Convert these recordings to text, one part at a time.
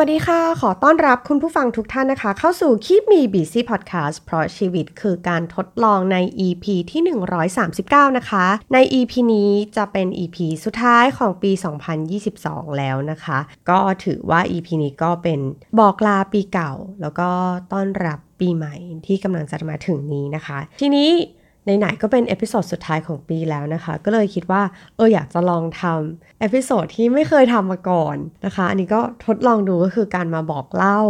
วัสดีค่ะ ขอต้อนรับคุณผู้ฟังทุกท่านนะคะ เข้าสู่ Keep Me Busy Podcast เพราะชีวิตคือการทดลองใน EP ที่ 139 นะคะ ใน EP นี้จะเป็น EP สุดท้ายของปี 2022 แล้วนะคะ ก็ถือว่า EP นี้ก็เป็นบอกลาปีเก่า แล้วก็ต้อนรับปีใหม่ที่กำลังจะมาถึงนี้นะคะ ทีนี้ ไหนๆก็เป็น episode สุดท้ายของปีแล้วนะคะ ก็เลยคิดว่าเอออยากจะลองทำ episode ที่ไม่เคยทำมาก่อนนะคะ อันนี้ก็ทดลองดูก็คือการมาบอกเล่า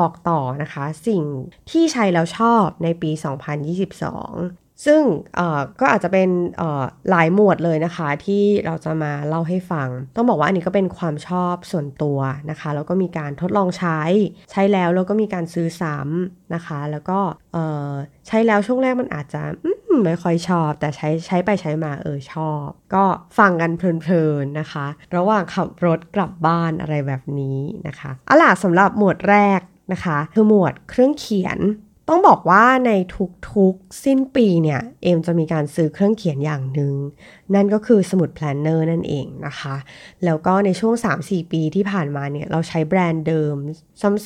บอกต่อนะคะ สิ่งที่ใช้แล้วชอบในปี 2022 ซึ่งก็อาจจะเป็นหลายหมวดเลยนะคะ ที่เราจะมาเล่าให้ฟัง ต้องบอกว่าอันนี้ก็เป็นความชอบส่วนตัวนะคะ แล้วก็มีการทดลองใช้ใช้แล้วแล้วก็มีการซื้อซ้ำนะคะ แล้วก็ใช้แล้วช่วงแรกมันอาจจะไม่ค่อยชอบ แต่ใช้ใช้ไปใช้มาเออชอบ ก็ฟังกันเพลินๆนะคะ ระหว่างขับรถกลับบ้านอะไรแบบนี้นะคะอะล่ะสำหรับหมวดแรกนะคะ คือหมวดเครื่องเขียน ต้องบอกว่าในทุกๆ สิ้นปีเนี่ย เอมจะมีการซื้อเครื่องเขียนอย่างหนึ่ง นั่นก็คือสมุด planner นั่นเองนะคะ แล้วก็ในช่วง 3-4 ปีที่ผ่านมาเนี่ย เราใช้แบรนด์เดิม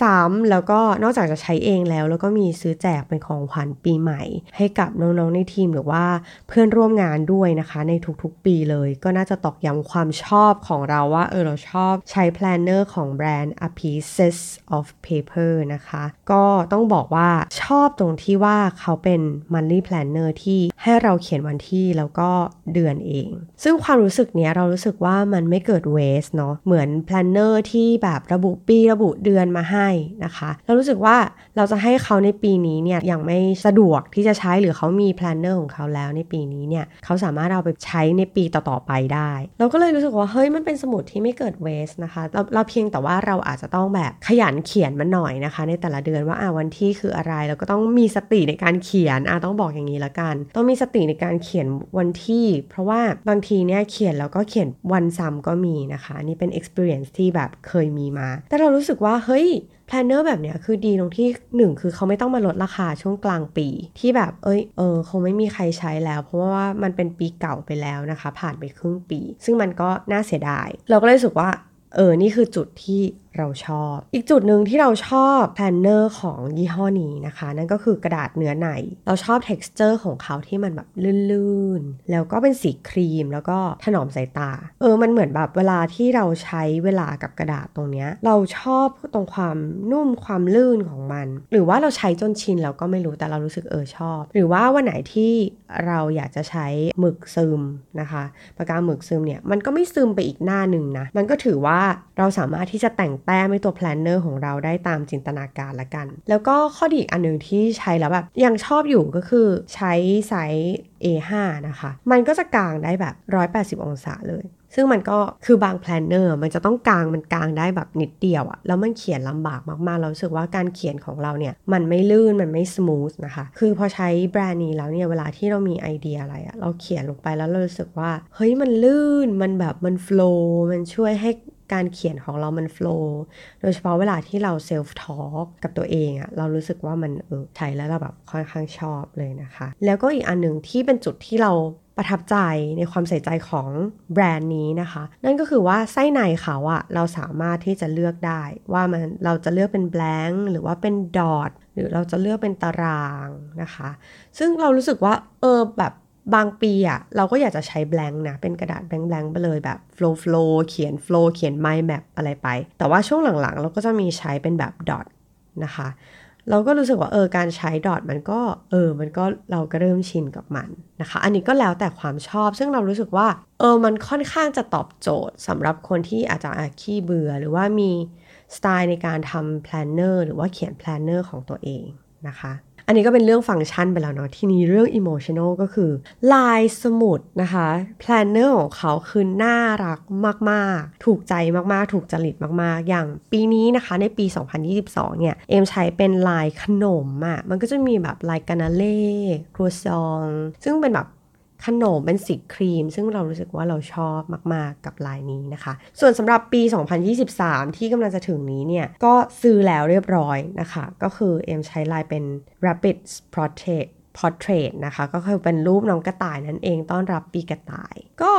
ซ้ำๆแล้วก็นอกจากจะใช้เองแล้ว แล้วก็มีซื้อแจกเป็นของขวัญปีใหม่ ให้กับน้องๆในทีมหรือว่าเพื่อนร่วมงานด้วยนะคะ ในทุกๆ ปีเลย ก็น่าจะตอกย้ำความชอบของเราว่าเออเราชอบใช้ planner ของแบรนด์ A Pieces of Paper นะคะ ก็ต้องบอกว่าชอบตรงที่ว่าเขาเป็น Monthly Planner ที่ให้เราเขียนวันที่แล้วก็เดือนเอง ซึ่งความรู้สึกเนี้ยเรารู้สึกว่ามันไม่เกิด waste เนาะเหมือน planner ที่แบบระบุปีระบุเดือนมาให้นะคะ เรารู้สึกว่าเราจะให้เขาในปีนี้เนี่ยยังไม่สะดวกที่จะใช้หรือเขามี planner ของเขาแล้วในปีนี้เนี่ยเขาสามารถเอาไปใช้ในปีต่อๆไปได้ เราก็เลยรู้สึกว่าเฮ้ยมันเป็นสมุดที่ไม่เกิด waste นะคะเราเราเพียงแต่ว่าเราอาจจะต้องแบบขยันเขียนมันหน่อยนะคะ ในแต่ละเดือนว่าอ่าวันที่คืออะไรแล้วก็ต้องมีสติในการเขียนอ่าต้องบอกอย่างนี้ละกัน ต้องมีสติในการเขียนวันที่ เพราะว่าบางทีเนี่ยเขียนแล้วก็เขียนวันซ้ำก็มีนะคะนี่เป็น experience ที่แบบเคยมีมา แต่เรารู้สึกว่าเฮ้ยplanner แบบเนี้ยคือดีตรงที่หนึ่งคือเขาไม่ต้องมาลดราคาช่วงกลางปี ที่แบบเอ้ยเออคงไม่มีใครใช้แล้ว เพราะว่ามันเป็นปีเก่าไปแล้วนะคะ ผ่านไปครึ่งปี ซึ่งมันก็น่าเสียดาย เราก็เลยรู้สึกว่าเออนี่คือจุดที่เราชอบ อีกจุดหนึ่งที่เราชอบ planner ของยี่ห้อนี้นะคะ นั่นก็คือกระดาษเนื้อใน เราชอบ t e x t อร์ของเขาที่มันแบบลื่นๆ แล้วก็เป็นสีครีมแล้วก็ถนอมสายตา เออ มันเหมือนแบบเวลาที่เราใช้เวลากับกระดาษตรงเนี้ย เราชอบตรงความนุ่มความลื่นของมัน หรือว่าเราใช้จนชินแล้วก็ไม่รู้แต่เรารู้สึกเออชอบ หรือว่าวันไหนที่เราอยากจะใช้หมึกซึมนะคะปากกาหมึกซึมเนี่ยมันก็ไม่ซึมไปอีกหน้าหนึ่งนะมันก็ถือว่าเราสามารถที่จะแต่งแต้มในตัว planner ของเราได้ตามจินตนาการละกัน แล้วก็ข้อดีอีกอันหนึ่งที่ใช้แล้วแบบยังชอบอยู่ก็คือใช้ไซส์ A5 นะคะ มันก็จะกางได้แบบ 180 องศาเลยซึ่งมันก็คือบาง planner มันจะต้องกางมันกางได้แบบนิดเดียวอะแล้วมันเขียนลำบากมากๆ เรารู้สึกว่าการเขียนของเราเนี่ย มันไม่ลื่นมันไม่ smooth นะคะ คือพอใช้แบรนด์นี้แล้วเนี่ย เวลาที่เรามีไอเดียอะไรอะเราเขียนลงไปแล้วเรารู้สึกว่า เฮ้ยมันลื่นมันแบบมัน flow มันช่วยให้ การเขียนของเรามัน flow โดยเฉพาะเวลาที่เรา self-talk กับตัวเองอะเรารู้สึกว่ามันเออใช้แล้วเราแบบค่อนข้างชอบเลยนะคะ แล้วก็อีกอันหนึ่งที่เป็นจุดที่เราประทับใจในความใส่ใจของแบรนด์นี้นะคะ นั่นก็คือว่าไส้ในเขาอะเราสามารถที่จะเลือกได้ ว่ามันเราจะเลือกเป็นแบงค์หรือว่าเป็นดอทหรือเราจะเลือกเป็นตารางนะคะ ซึ่งเรารู้สึกว่าเออแบบ บางปีอะเราก็อยากจะใช้แบงค์นะ เป็นกระดาษแบงค์แบงค์ไปเลยแบบ flow flow เขียน flow เขียน mind map อะไรไป แต่ว่าช่วงหลังๆ เราก็จะมีใช้เป็นแบบดอทนะคะ เราก็รู้สึกว่าเออการใช้ดอทมันก็เออมันก็เราก็เริ่มชินกับมันนะคะ อันนี้ก็แล้วแต่ความชอบ ซึ่งเรารู้สึกว่าเออมันค่อนข้างจะตอบโจทย์สำหรับคนที่อาจจะขี้เบื่อหรือว่ามีสไตล์ในการทำ planner หรือว่าเขียน planner ของตัวเองนะคะ อันนี้ก็เป็นเรื่องฟังก์ชันไปแล้วเนาะทีนี้เรื่อง emotional ก็คือ ลายสมุดนะคะ planner ของเขาคือน่ารักมาก ๆ ถูกใจมาก ๆ ถูกจริตมาก ๆ อย่างปีนี้นะคะในปี 2022 เนี่ย เอมใช้เป็นลายขนมอะ่ะมันก็จะมีแบบลายกานาเล่ครัวซอง ซึ่งเป็นแบบ ขนมเป็นสีครีม ซึ่งเรารู้สึกว่าเราชอบมาก ๆ กับลายนี้นะคะ ส่วนสำหรับปี 2023 ที่กำลังจะถึงนี้เนี่ย ก็ซื้อแล้วเรียบร้อยนะคะ ก็คือเอ็มใช้ลายเป็น Rapid Portrait Portrait นะคะ ก็คือเป็นรูปน้องกระต่ายนั่นเองต้อนรับปีกระต่าย ก็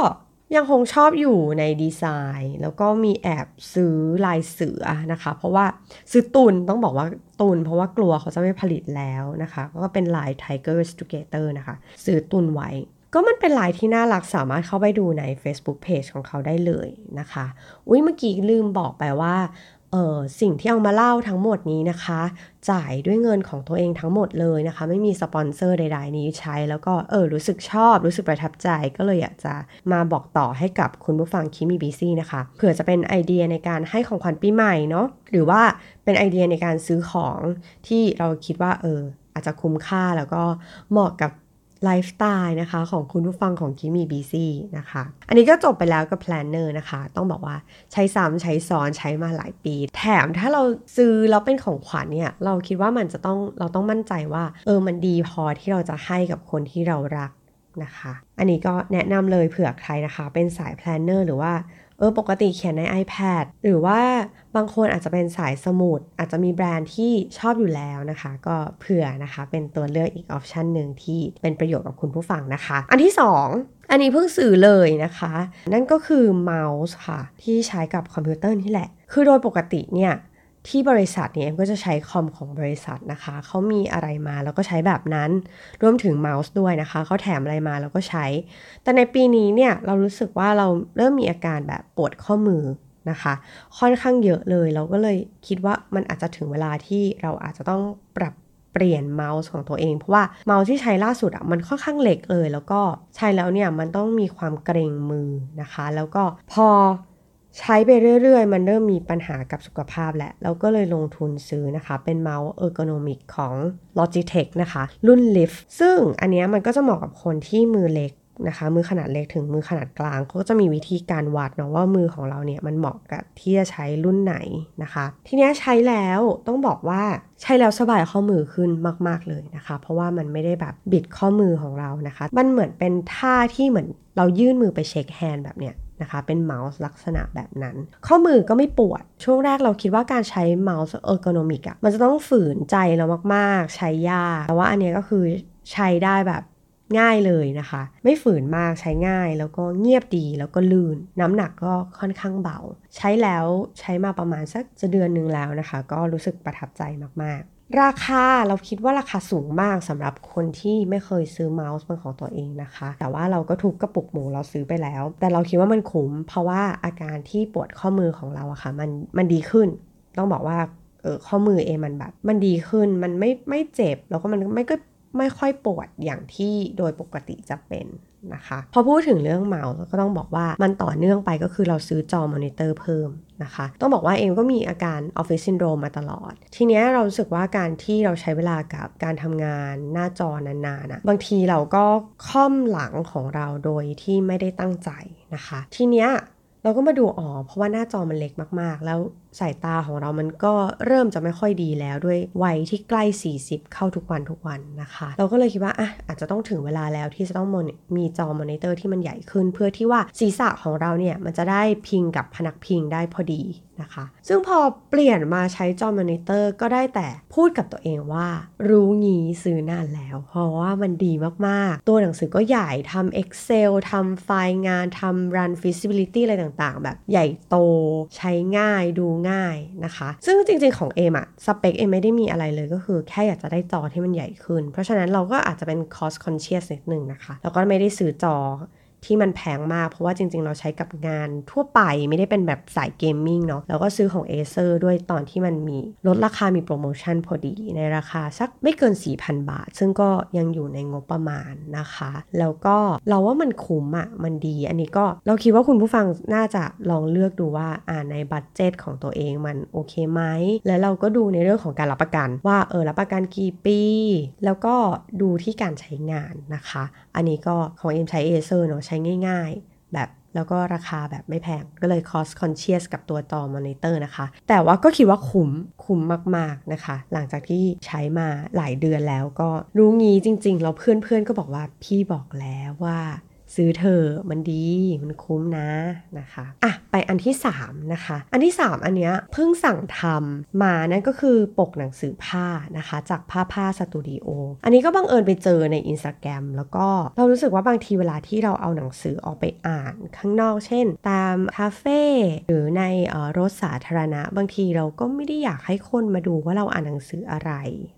ยังคงชอบอยู่ในดีไซน์ แล้วก็มีแอบซื้อลายเสือนะคะ เพราะว่าซื้อตุนต้องบอกว่าตุนเพราะว่ากลัวเขาจะไม่ผลิตแล้วนะคะ ก็เป็นลาย Tigers Together นะคะ ซื้อตุนไว้ ก็มันเป็นลายที่น่ารักสามารถเข้าไปดูใน Facebook Page ของเขาได้เลยนะคะ อุ้ยเมื่อกี้ลืมบอกไปว่าเออสิ่งที่เอามาเล่าทั้งหมดนี้นะคะ จ่ายด้วยเงินของตัวเองทั้งหมดเลยนะคะ ไม่มีสปอนเซอร์ใด ๆ นี้ใช้แล้วก็เออรู้สึกชอบรู้สึกประทับใจก็เลยอยากจะมาบอกต่อให้กับคุณผู้ฟัง Keep Me Busy นะคะเผื่อจะเป็นไอเดียในการให้ของขวัญปีใหม่เนาะหรือว่าเป็นไอเดียในการซื้อของที่เราคิดว่าเอออาจจะคุ้มค่าแล้วก็เหมาะกับ ไลฟ์สไตล์นะคะของคุณผู้ฟังของ Keep Me Busy นะคะ อันนี้ก็จบไปแล้วกับ planner นะคะ ต้องบอกว่าใช้ซ้ำใช้ซ้อนใช้มาหลายปี แถมถ้าเราซื้อแล้วเป็นของขวัญเนี่ย เราคิดว่ามันจะต้องเราต้องมั่นใจว่า เออมันดีพอที่เราจะให้กับคนที่เรารัก นะคะ อันนี้ก็แนะนำเลยเผื่อใครนะคะ เป็นสาย planner หรือว่าเออปกติเขียนใน iPad หรือว่าบางคนอาจจะเป็นสายสมุด อาจจะมีแบรนด์ที่ชอบอยู่แล้วนะคะ ก็เผื่อนะคะเป็นตัวเลือกอีก option หนึ่งที่เป็นประโยชน์กับคุณผู้ฟังนะคะ อันที่ 2 อันนี้เพิ่งซื้อเลยนะคะ นั่นก็คือเมาส์ค่ะ ที่ใช้กับคอมพิวเตอร์นี่แหละ คือโดยปกติเนี่ย ที่บริษัทเนี่ยเอมก็จะใช้คอมของบริษัทนะคะ เขามีอะไรมาแล้วก็ใช้แบบนั้น รวมถึงเมาส์ด้วยนะคะ เขาแถมอะไรมาแล้วก็ใช้ แต่ในปีนี้เนี่ยเรารู้สึกว่าเราเริ่มมีอาการแบบปวดข้อมือนะคะ ค่อนข้างเยอะเลย เราก็เลยคิดว่ามันอาจจะถึงเวลาที่เราอาจจะต้องปรับเปลี่ยนเมาส์ของตัวเอง เพราะว่าเมาส์ที่ใช้ล่าสุดอะมันค่อนข้างเล็กเลย แล้วก็ใช้แล้วเนี่ยมันต้องมีความเกร็งมือนะคะ แล้วก็พอ ใช้ไปเรื่อยๆ มันเริ่มมีปัญหากับสุขภาพแหละเราก็เลยลงทุนซื้อนะคะ เป็นเมาส์ ergonomic ของ Logitech นะคะ รุ่น Lift ซึ่งอันนี้มันก็จะเหมาะกับคนที่มือเล็กนะคะ มือขนาดเล็กถึงมือขนาดกลางเขาก็จะมีวิธีการวัดเนาะว่ามือของเราเนี่ยมันเหมาะกับที่จะใช้รุ่นไหนนะคะ ทีนี้ใช้แล้วต้องบอกว่าใช้แล้วสบายข้อมือขึ้นมาก ๆเลยนะคะ เพราะว่ามันไม่ได้แบบบิดข้อมือของเรานะคะ มันเหมือนเป็นท่าที่เหมือนเรายื่นมือไป shake hand แบบเนี้ย นะคะ เป็นเมาส์ลักษณะแบบนั้น ข้อมือก็ไม่ปวด ช่วงแรกเราคิดว่าการใช้เมาส์ ergonomic อะมันจะต้องฝืนใจเรามากๆ ใช้ยาก แต่ว่าอันนี้ก็คือใช้ได้แบบง่ายเลยนะคะ ไม่ฝืนมากใช้ง่ายแล้วก็เงียบดีแล้วก็ลื่น น้ำหนักก็ค่อนข้างเบา ใช้แล้วใช้มาประมาณสักจะเดือนนึงแล้วนะคะ ก็รู้สึกประทับใจมากๆ ราคาเราคิดว่าราคาสูงมากสำหรับคนที่ไม่เคยซื้อเมาส์เป็นของตัวเองนะคะ แต่ว่าเราก็ทุกกระปุกหมูเราซื้อไปแล้ว แต่เราคิดว่ามันคุ้มเพราะว่าอาการที่ปวดข้อมือของเราอะคะ่ะมันมันดีขึ้น ต้องบอกว่าเออข้อมือเอมมันแบบ มันดีขึ้นมันไม่ไม่เจ็บแล้วก็มันไม่ก็ไม่ค่อยปวดอย่างที่โดยปกติจะเป็น นะคะ พอพูดถึงเรื่องเมาส์ก็ต้องบอกว่ามันต่อเนื่องไปก็คือเราซื้อจอมอนิเตอร์เพิ่มนะคะ ต้องบอกว่าเอมก็มีอาการออฟฟิศซินโดรมมาตลอด ทีนี้เรารู้สึกว่าการที่เราใช้เวลากับการทำงานหน้าจอนานๆนะบางทีเราก็ค่อมหลังของเราโดยที่ไม่ได้ตั้งใจนะคะ ทีเนี้ยเราก็มาดูอ๋อเพราะว่าหน้าจอมันเล็กมากๆ แล้วสายตาของเรามันก็เริ่มจะไม่ค่อยดีแล้วด้วยวัยที่ใกล้ 40 เข้าทุกวันทุกวันนะคะ เราก็เลยคิดว่าอะอาจจะต้องถึงเวลาแล้วที่จะต้องมีจอมอนิเตอร์ที่มันใหญ่ขึ้น เพื่อที่ว่าศีรษะของเราเนี่ยมันจะได้พิงกับพนักพิงได้พอดีนะคะ ซึ่งพอเปลี่ยนมาใช้จอมอนิเตอร์ก็ได้แต่พูดกับตัวเองว่า รู้งี้ซื้อนานแล้ว เพราะว่ามันดีมากๆ ตัวหนังสือก็ใหญ่ทำ Excel ทำไฟล์งานทำ run feasibility อะไรต่างๆ แบบใหญ่โตใช้ง่ายดูง่ายนะคะ ซึ่งจริง ๆ ของเอมอะสเปคเอมไม่ได้มีอะไรเลยก็คือแค่อยากจะได้จอที่มันใหญ่ขึ้น เพราะฉะนั้นเราก็อาจจะเป็น cost conscious นิดนึงนะคะ แล้วก็ไม่ได้ซื้อจอ ที่มันแพงมาก เพราะว่าจริง ๆ เราใช้กับงานทั่วไปไม่ได้เป็นแบบสาย gaming เนาะแล้วก็ซื้อของ Acer ด้วยตอนที่มันมีลดราคามีโปรโมชั่นพอดีในราคาสักไม่เกิน 4,000 บาท ซึ่งก็ยังอยู่ในงบประมาณนะคะ แล้วก็เราว่ามันคุ้มอะ่ะมันดี อันนี้ก็เราคิดว่าคุณผู้ฟังน่าจะลองเลือกดูว่าอ่าในบัตเจตของตัวเองมันโอเคไหมแล้วเราก็ดูในเรื่องของการรับประกัน ว่าเออรับประกันกี่ปี แล้วก็ดูที่การใช้งานนะคะอันนี้ก็ของเอ็มใช้ Acer เนาะใช้ง่าย ๆ แบบแล้วก็ราคาแบบไม่แพง ก็เลย cost conscious กับตัวจอมอนิเตอร์นะคะ แต่ว่าก็คิดว่าคุ้มคุ้มมากๆนะคะ หลังจากที่ใช้มาหลายเดือนแล้วก็รู้งี้จริง ๆ แล้วเพื่อนๆก็บอกว่าพี่บอกแล้วว่า ซื้อเธอมันดีมันคุ้มนะนะคะอะไปอันที่3นะคะอันที่ 3 อันเนี้ยเพิ่งสั่งทำมานั่นก็คือปกหนังสือผ้านะคะจากผ้าผ้าสตูดิโออันนี้ก็บังเอิญไปเจอในอินสตาแกรมแล้วก็เรารู้สึกว่าบางทีเวลาที่เราเอาหนังสือออกไปอ่านข้างนอก เช่น ตามคาเฟ่หรือในรถสาธารณะ บางทีเราก็ไม่ได้อยากให้คนมาดูว่าเราอ่านหนังสืออะไร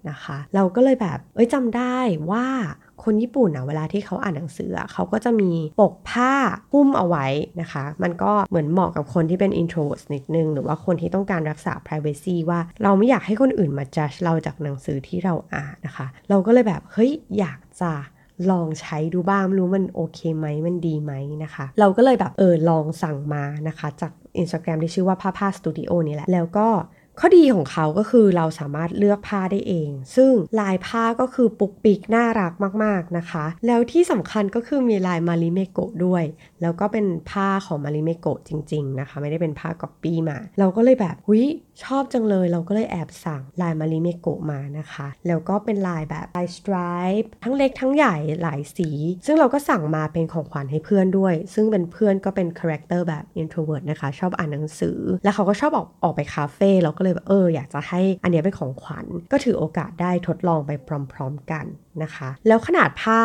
นะคะ เราก็เลยแบบเอ้ยจำได้ว่า คนญี่ปุ่นอะเวลาที่เขาอ่านหนังสือเขาก็จะมีปกผ้าหุ้มเอาไว้นะคะ มันก็เหมือนเหมาะกับคนที่เป็น introvert นิดนึง หรือว่าคนที่ต้องการรักษา privacy ว่าเราไม่อยากให้คนอื่นมา judge เราจากหนังสือที่เราอ่านนะคะ เราก็เลยแบบ เฮ้ย อยากจะลองใช้ดูบ้างรู้มันโอเคไหมมันดีไหมนะคะ เราก็เลยแบบเออลองสั่งมานะคะ จาก Instagram ที่ชื่อว่าผ้าผ้าสตูดิโอนี่แหละแล้วก็ ข้อดีของเขาก็คือเราสามารถเลือกผ้าได้เอง ซึ่งลายผ้าก็คือปุ๊กปิ๊กน่ารักมากๆนะคะ แล้วที่สำคัญก็คือมีลาย Marimekko ด้วย แล้วก็เป็นผ้าของ Marimekko จริง ๆ นะคะ ไม่ได้เป็นผ้าก๊อปปี้มา เราก็เลยแบบหุยชอบจังเลยเราก็เลยแอบสั่งลาย Marimekko มานะคะ แล้วก็เป็นลายแบบลาย stripeป์ทั้งเล็กทั้งใหญ่หลายสี ซึ่งเราก็สั่งมาเป็นของขวัญให้เพื่อนด้วย ซึ่งเป็นเพื่อนก็เป็น character แบบ introvert นะคะ ชอบอ่านหนังสือ แล้วเขาก็ชอบออกออกไปคาเฟ่เราก็เลยแบบเอออยากจะให้อันนี้เป็นของขวัญ ก็ถือโอกาสได้ทดลองไปพร้อม ๆกันนะคะ แล้วขนาดผ้า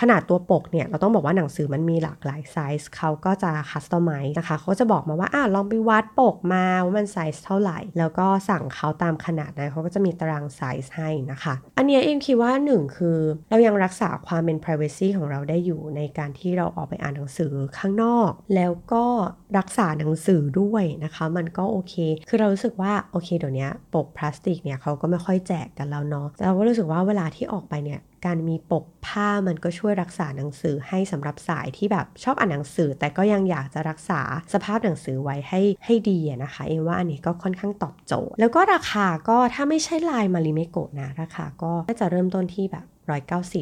ขนาดตัวปกเนี่ยเราต้องบอกว่าหนังสือมันมีหลากหลายไซส์เขาก็จะ customize นะคะเขาจะบอกมาว่าอ่าลองไปวัดปกมาว่ามันไซส์เท่าไหร่ แล้วก็สั่งเขาตามขนาดนะเขาก็จะมีตารางไซส์ให้นะคะ อันนี้เอมคิดว่าหนึ่งคือเรายังรักษาความเป็น privacy ของเราได้อยู่ในการที่เราออกไปอ่านหนังสือข้างนอก แล้วก็รักษาหนังสือด้วยนะคะ มันก็โอเค คือเรารู้สึกว่าโอเคเดี๋ยวนี้ปกพลาสติกเนี่ยเขาก็ไม่ค่อยแจกกันแล้วเนาะแต่เราก็รู้สึกว่าเวลาที่ออกไปเนี่ย การมีปกผ้ามันก็ช่วยรักษาหนังสือให้สำหรับสายที่แบบชอบอ่านหนังสือ แต่ก็ยังอยากจะรักษาสภาพหนังสือไว้ให้ให้ดีนะคะ เอ็มว่าอันนี้ก็ค่อนข้างตอบโจทย์ แล้วก็ราคาก็ถ้าไม่ใช่ลายมาริเมโกะนะราคาก็น่าจะเริ่มต้นที่แบบ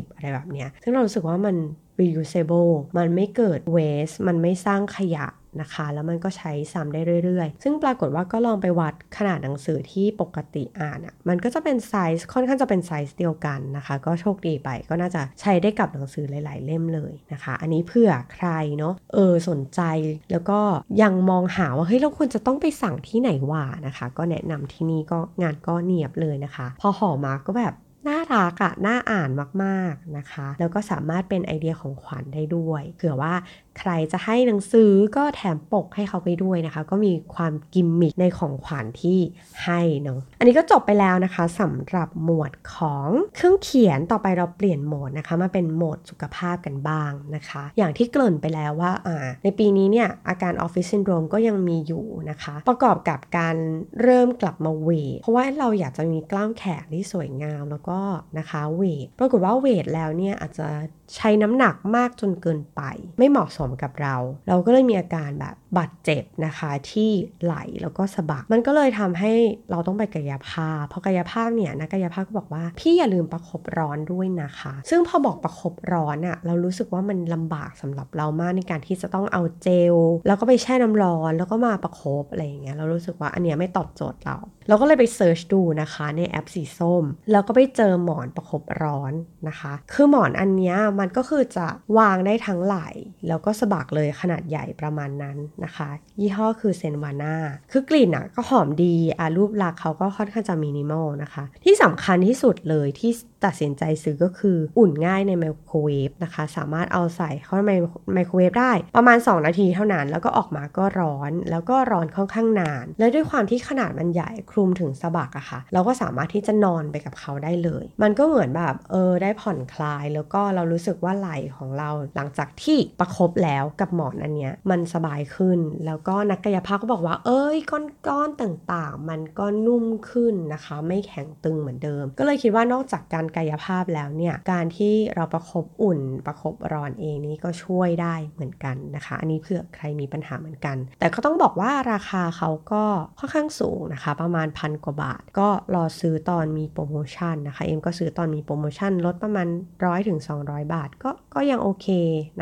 190 อะไรแบบเนี้ยซึ่งเรารู้สึกว่ามัน reusable มันไม่เกิด waste มันไม่สร้างขยะ นะคะ แล้วมันก็ใช้ซ้ำได้เรื่อยๆ ซึ่งปรากฏว่าก็ลองไปวัดขนาดหนังสือที่ปกติอ่านอะ่ะมันก็จะเป็นไซส์ค่อนข้างจะเป็นไซส์เดียวกันนะคะ ก็โชคดีไปก็น่าจะใช้ได้กับหนังสือหลาย ๆ เล่มเลยนะคะ อันนี้เผื่อใครเนาะเออสนใจ แล้วก็ยังมองหาว่าเฮ้ยเราควรจะต้องไปสั่งที่ไหนว่านะคะ ก็แนะนำที่นี่ก็งานก็เนียบเลยนะคะ พอห่อมาก็แบบน่ารักอะน่าอ่านมากๆนะคะ แล้วก็สามารถเป็นไอเดียของขวัญได้ด้วย เผื่อว่าใครจะให้หนังสือก็แถมปกให้เขาไปด้วยนะคะ ก็มีความกิมมิคในของขวัญที่ให้เนาะอันนี้ก็จบไปแล้วนะคะสำหรับหมวดของเครื่องเขียนต่อไปเราเปลี่ยนโหมดนะคะมาเป็นโหมดสุขภาพกันบ้างนะคะ อย่างที่เกริ่นไปแล้วว่าอ่าในปีนี้เนี่ยอาการออฟฟิศซินโดรมก็ยังมีอยู่นะคะ ประกอบกับการเริ่มกลับมาเวทเพราะว่าเราอยากจะมีกล้ามแขนที่สวยงามแล้วก็นะคะเวทปรากฏว่าเวทแล้วเนี่ยอาจจะ ใช้น้ำหนักมากจนเกินไป ไม่เหมาะสมกับเรา เราก็เลยมีอาการแบบ บาดเจ็บนะคะที่ไหลแล้วก็สะบัก มันก็เลยทำให้เราต้องไปกายภาพเพอกายภาพเนี่ยนักกายภาพก็บอกว่า พี่อย่าลืมประครบร้อนด้วยนะคะ ซึ่งพอบอกประครบร้อนอะเรารู้สึกว่ามันลำบากสำหรับเรามากในการที่จะต้องเอาเจล แล้วก็ไปแช่น้ำร้อนแล้วก็มาประคบอะไรอย่างเงี้ยเรารู้สึกว่าอันเนี้ยไม่ตอบโจทย์เรา เราก็เลยไป search ดูนะคะในแอปสีส้ม แล้วก็ไปเจอหมอนประคบร้อนนะคะ คือหมอนอันเนี้ยมันก็คือจะวางได้ทั้งไหล่แล้วก็สะบักเลยขนาดใหญ่ประมาณนั้นนะคะ ยี่ห้อคือเซนวาน่าคือกลิ่นอะก็หอมดีอะรูปลักษณ์เขาก็ค่อนข้างจะมินิมอลนะคะ ที่สำคัญที่สุดเลยที่ ตัดสินใจซื้อก็คืออุ่นง่ายในไมโครเวฟนะคะ สามารถเอาใส่เข้าในไมโครเวฟได้ ประมาณ 2 นาทีเท่านั้น แล้วก็ออกมาก็ร้อน แล้วก็ร้อนค่อนข้างนาน และด้วยความที่ขนาดมันใหญ่คลุมถึงสะบักอะค่ะ เราก็สามารถที่จะนอนไปกับเขาได้เลย มันก็เหมือนแบบเออได้ผ่อนคลาย แล้วก็เรารู้สึกว่าไหล่ของเราหลังจากที่ประครบแล้วกับหมอนอันเนี้ยมันสบายขึ้น แล้วก็นักกายภาพก็บอกว่า เอ้ยก้อนๆต่างๆ มันก็นุ่มขึ้นนะคะ ไม่แข็งตึงเหมือนเดิม ก็เลยคิดว่านอกจากการกายภาพแล้วเนี่ยการที่เราประครบอุ่นประครบร้อนเองนี่ก็ช่วยได้เหมือนกันนะคะ อันนี้เผื่อใครมีปัญหาเหมือนกัน แต่ก็ต้องบอกว่าราคาเขาก็ค่อนข้างสูงนะคะ ประมาณพันกว่าบาท ก็รอซื้อตอนมีโปรโมชั่นนะคะ เอ็มก็ซื้อตอนมีโปรโมชั่นลดประมาณร้อยถึง200 บาท ก็ก็ยังโอเค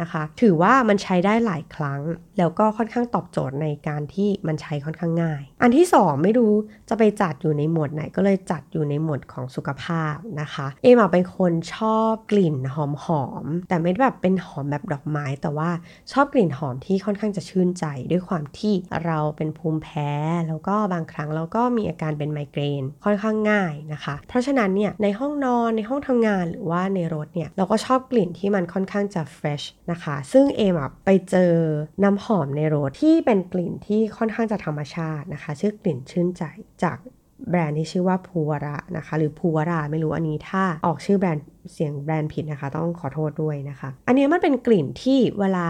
นะคะ ถือว่ามันใช้ได้หลายครั้ง แล้วก็ค่อนข้างตอบโจทย์ในการที่มันใช้ค่อนข้างง่าย อันที่ 2 ไม่รู้จะไปจัดอยู่ในหมวดไหนก็เลยจัดอยู่ในหมวดของสุขภาพนะคะเอมเป็นคนชอบกลิ่นหอมๆแต่ไม่ได้แบบเป็นหอมแบบดอกไม้ แต่ว่าชอบกลิ่นหอมที่ค่อนข้างจะชื่นใจ ด้วยความที่เราเป็นภูมิแพ้ แล้วก็บางครั้งเราก็มีอาการเป็นไมเกรนค่อนข้างง่ายนะคะ เพราะฉะนั้นเนี่ยในห้องนอนในห้องทำงานหรือว่าในรถเนี่ยเราก็ชอบกลิ่นที่มันค่อนข้างจะเฟรชนะคะ ซึ่งเอมไปเจอน้ำหอมในรถที่เป็นกลิ่นที่ค่อนข้างจะธรรมชาตินะคะ ชื่อกลิ่นชื่นใจจาก แบรนด์ที่ชื่อว่าภูวระนะคะ หรือภูวราไม่รู้อันนี้ถ้าออกชื่อแบรนด์เสียงแบรนด์ผิดนะคะ ต้องขอโทษด้วยนะคะ อันนี้มันเป็นกลิ่นที่เวลา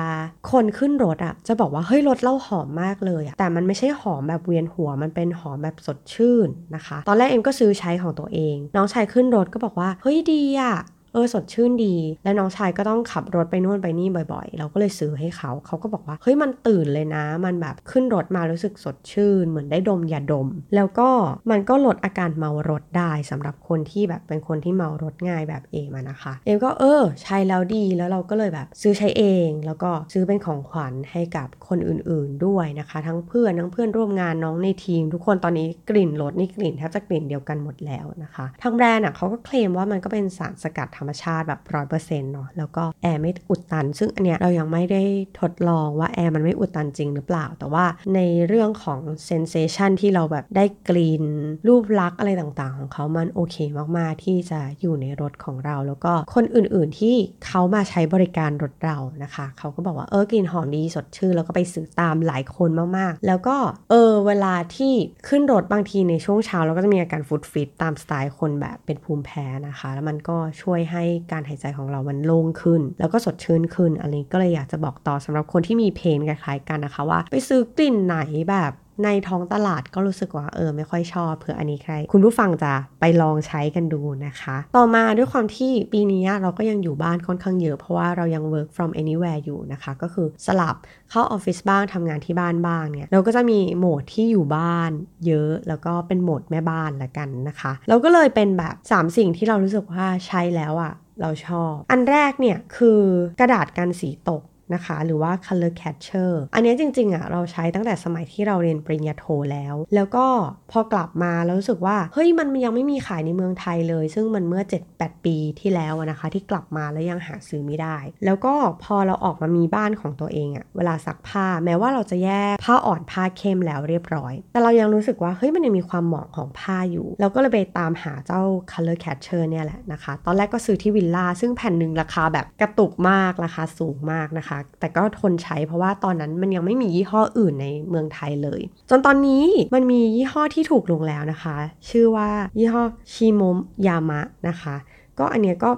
คนขึ้นรถอะจะบอกว่าเฮ้ยรถเล่าหอมมากเลยอะแต่มันไม่ใช่หอมแบบเวียนหัวมันเป็นหอมแบบสดชื่นนะคะ ตอนแรกเอ็มก็ซื้อใช้ของตัวเอง น้องชายขึ้นรถก็บอกว่าเฮ้ยดีอะ เออสดชื่นดี และน้องชายก็ต้องขับรถไปนู่นไปนี่บ่อยๆ เราก็เลยซื้อให้เขา เขาก็บอกว่า เฮ้ยมันตื่นเลยนะ มันแบบขึ้นรถมารู้สึกสดชื่น เหมือนได้ดมยาดม แล้วก็มันก็ลดอาการเมารถได้สำหรับคนที่แบบเป็นคนที่เมารถง่ายแบบเอมานะคะ เอมก็เออใช้แล้วดี แล้วเราก็เลยแบบซื้อใช้เอง แล้วก็ซื้อเป็นของขวัญให้กับคนอื่นๆด้วยนะคะ ทั้งเพื่อนทั้งเพื่อนร่วมงานน้องในทีม ทุกคนตอนนี้กลิ่นรถนี่กลิ่นแทบจะกลิ่นเดียวกันหมดแล้วนะคะ ทางแบรนด์อะเขาก็เคลมว่ามันก็เป็นสารสกัดธรรมชาติแบบร้อยเปอร์เซ็นต์เนาะแล้วก็แอร์ไม่อุดตัน ซึ่งอันเนี้ยเรายังไม่ได้ทดลองว่าแอร์มันไม่อุดตันจริงหรือเปล่า แต่ว่าในเรื่องของเซนเซชันที่เราแบบได้กลิ่นรูปลักษณ์อะไรต่างๆ ของเขามันโอเคมากๆ ที่จะอยู่ในรถของเรา แล้วก็คนอื่นๆที่เขามาใช้บริการรถเรานะคะ เขาก็บอกว่าเออกลิ่นหอมดีสดชื่นแล้วก็ไปซื้อตามหลายคนมากๆ แล้วก็เออเวลาที่ขึ้นรถบางทีในช่วงเช้าเราก็จะมีอาการฟุตฟิตตามสไตล์คนแบบเป็นภูมิแพ้นะคะ แล้วมันก็ช่วยให้การหายใจของเรามันโล่งขึ้น แล้วก็สดชื่นขึ้น อันนี้ก็เลยอยากจะบอกต่อสำหรับคนที่มีเพนคล้ายๆกันนะคะว่า ไปซื้อกลิ่นไหนแบบ ในท้องตลาดก็รู้สึกว่าเออไม่ค่อยชอบเผื่ออันนี้ใคร คุณผู้ฟังจะไปลองใช้กันดูนะคะ ต่อมาด้วยความที่ปีนี้เราก็ยังอยู่บ้านค่อนข้างเยอะ เพราะว่าเรายัง work from anywhere อยู่นะคะ ก็คือสลับเข้าออฟฟิศบ้างทำงานที่บ้านบ้างเนี่ยเราก็จะมีโหมดที่อยู่บ้านเยอะ แล้วก็เป็นโหมดแม่บ้านละกันนะคะ เราก็เลยเป็นแบบ 3 สิ่งที่เรารู้สึกว่าใช้แล้วอะเราชอบ อันแรกเนี่ยคือกระดาษกันสีตก นะคะ หรือว่า color catcher อันนี้จริงๆอะเราใช้ตั้งแต่สมัยที่เราเรียนปริญญาโทแล้ว แล้วก็พอกลับมาแล้วรู้สึกว่า เฮ้ยมันยังไม่มีขายในเมืองไทยเลย ซึ่งมันเมื่อ 7-8 ปีที่แล้วนะคะ ที่กลับมาแล้วยังหาซื้อไม่ได้ แล้วก็พอเราออกมามีบ้านของตัวเองอะเวลาซักผ้าแม้ว่าเราจะแยกผ้าอ่อนผ้าเข้มแล้วเรียบร้อย แต่เรายังรู้สึกว่าเฮ้ยมันยังมีความหมองของผ้าอยู่เราก็เลยไปตามหาเจ้า color catcher เนี่ยแหละนะคะ ตอนแรกก็ซื้อที่วิลล่าซึ่งแผ่นหนึ่งราคาแบบกระตุกมากราคาสูงมากนะคะแต่ก็ทนใช้เพราะว่าตอนนั้นมันยังไม่มียี่ห้ออื่นในเมืองไทยเลย จนตอนนี้มันมียี่ห้อที่ถูกลงแล้วนะคะ ชื่อว่ายี่ห้อชิโมยามะนะคะ ก็อันเนี้ยก็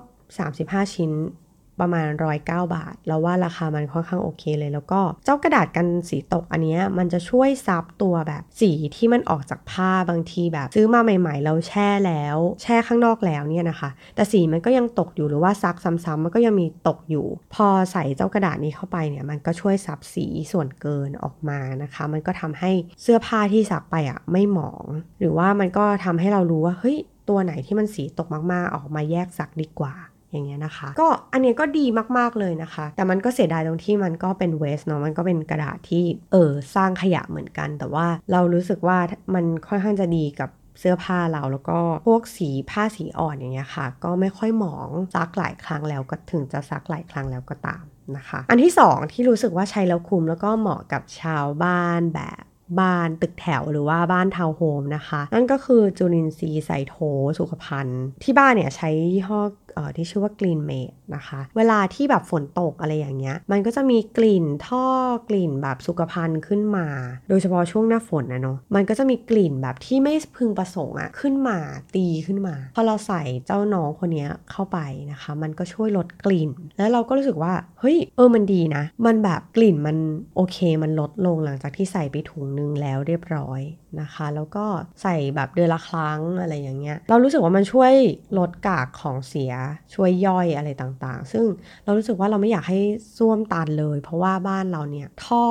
35 ชิ้น ประมาณ 109 บาทแล้วว่าราคามันค่อนข้างโอเคเลย แล้วก็เจ้ากระดาษกันสีตกอันนี้มันจะช่วยซับตัวแบบสีที่มันออกจากผ้าบางทีแบบ ซื้อมาใหม่ ๆ เราแช่แล้ว แช่ข้างนอกแล้วเนี่ยนะคะ แต่สีมันก็ยังตกอยู่หรือว่าซักซ้ำๆมันก็ยังมีตกอยู่ พอใส่เจ้ากระดาษนี้เข้าไปเนี่ยมันก็ช่วยซับสีส่วนเกินออกมานะคะ มันก็ทำให้เสื้อผ้าที่ซักไปอะไม่หมอง หรือว่ามันก็ทำให้เรารู้ว่าเฮ้ยตัวไหนที่มันสีตกมากๆ ออกมาแยกซักดีกว่า อย่างเงี้ยนะคะ ก็อันเนี้ยก็ดีมากๆเลยนะคะ แต่มันก็เสียดายตรงที่มันก็เป็นเวสเนาะมันก็เป็นกระดาษที่เออสร้างขยะเหมือนกัน แต่ว่าเรารู้สึกว่ามันค่อนข้างจะดีกับเสื้อผ้าเราแล้วก็พวกสีผ้าสีอ่อนอย่างเงี้ยค่ะ ก็ไม่ค่อยหมองซักหลายครั้งแล้วก็ถึงจะซักหลายครั้งแล้วก็ตามนะคะ อันที่ 2 ที่รู้สึกว่าใช้แล้วคุ้มแล้วก็เหมาะกับชาวบ้านแบบบ้านตึกแถวหรือว่าบ้านทาวน์โฮมนะคะ นั่นก็คือจุลินทรีย์ไซโทสุขภัณฑ์ ที่บ้านเนี่ยใช้ยี่ห้อที่ชื่อว่า Green Made นะคะ เวลาที่แบบฝนตกอะไรอย่างเงี้ย มันก็จะมีกลิ่นท่อกลิ่นแบบสุขภัณฑ์ขึ้นมา โดยเฉพาะช่วงหน้าฝนนะเนาะ มันก็จะมีกลิ่นแบบที่ไม่พึงประสงค์อะขึ้นมาตีขึ้นมา พอเราใส่เจ้าน้องคนนี้เข้าไปนะคะ มันก็ช่วยลดกลิ่น แล้วเราก็รู้สึกว่า เฮ้ย เออ มันดีนะ มันแบบกลิ่นมันโอเค มันลดลงหลังจากที่ใส่ไปถุงนึงแล้วเรียบร้อยนะคะ แล้วก็ใส่แบบเดือนละครั้งอะไรอย่างเงี้ย เรารู้สึกว่ามันช่วยลดกากของเสียช่วยย่อยอะไรต่างๆ ซึ่งเรารู้สึกว่าเราไม่อยากให้ส้วมตันเลย เพราะว่าบ้านเราเนี่ยท่อ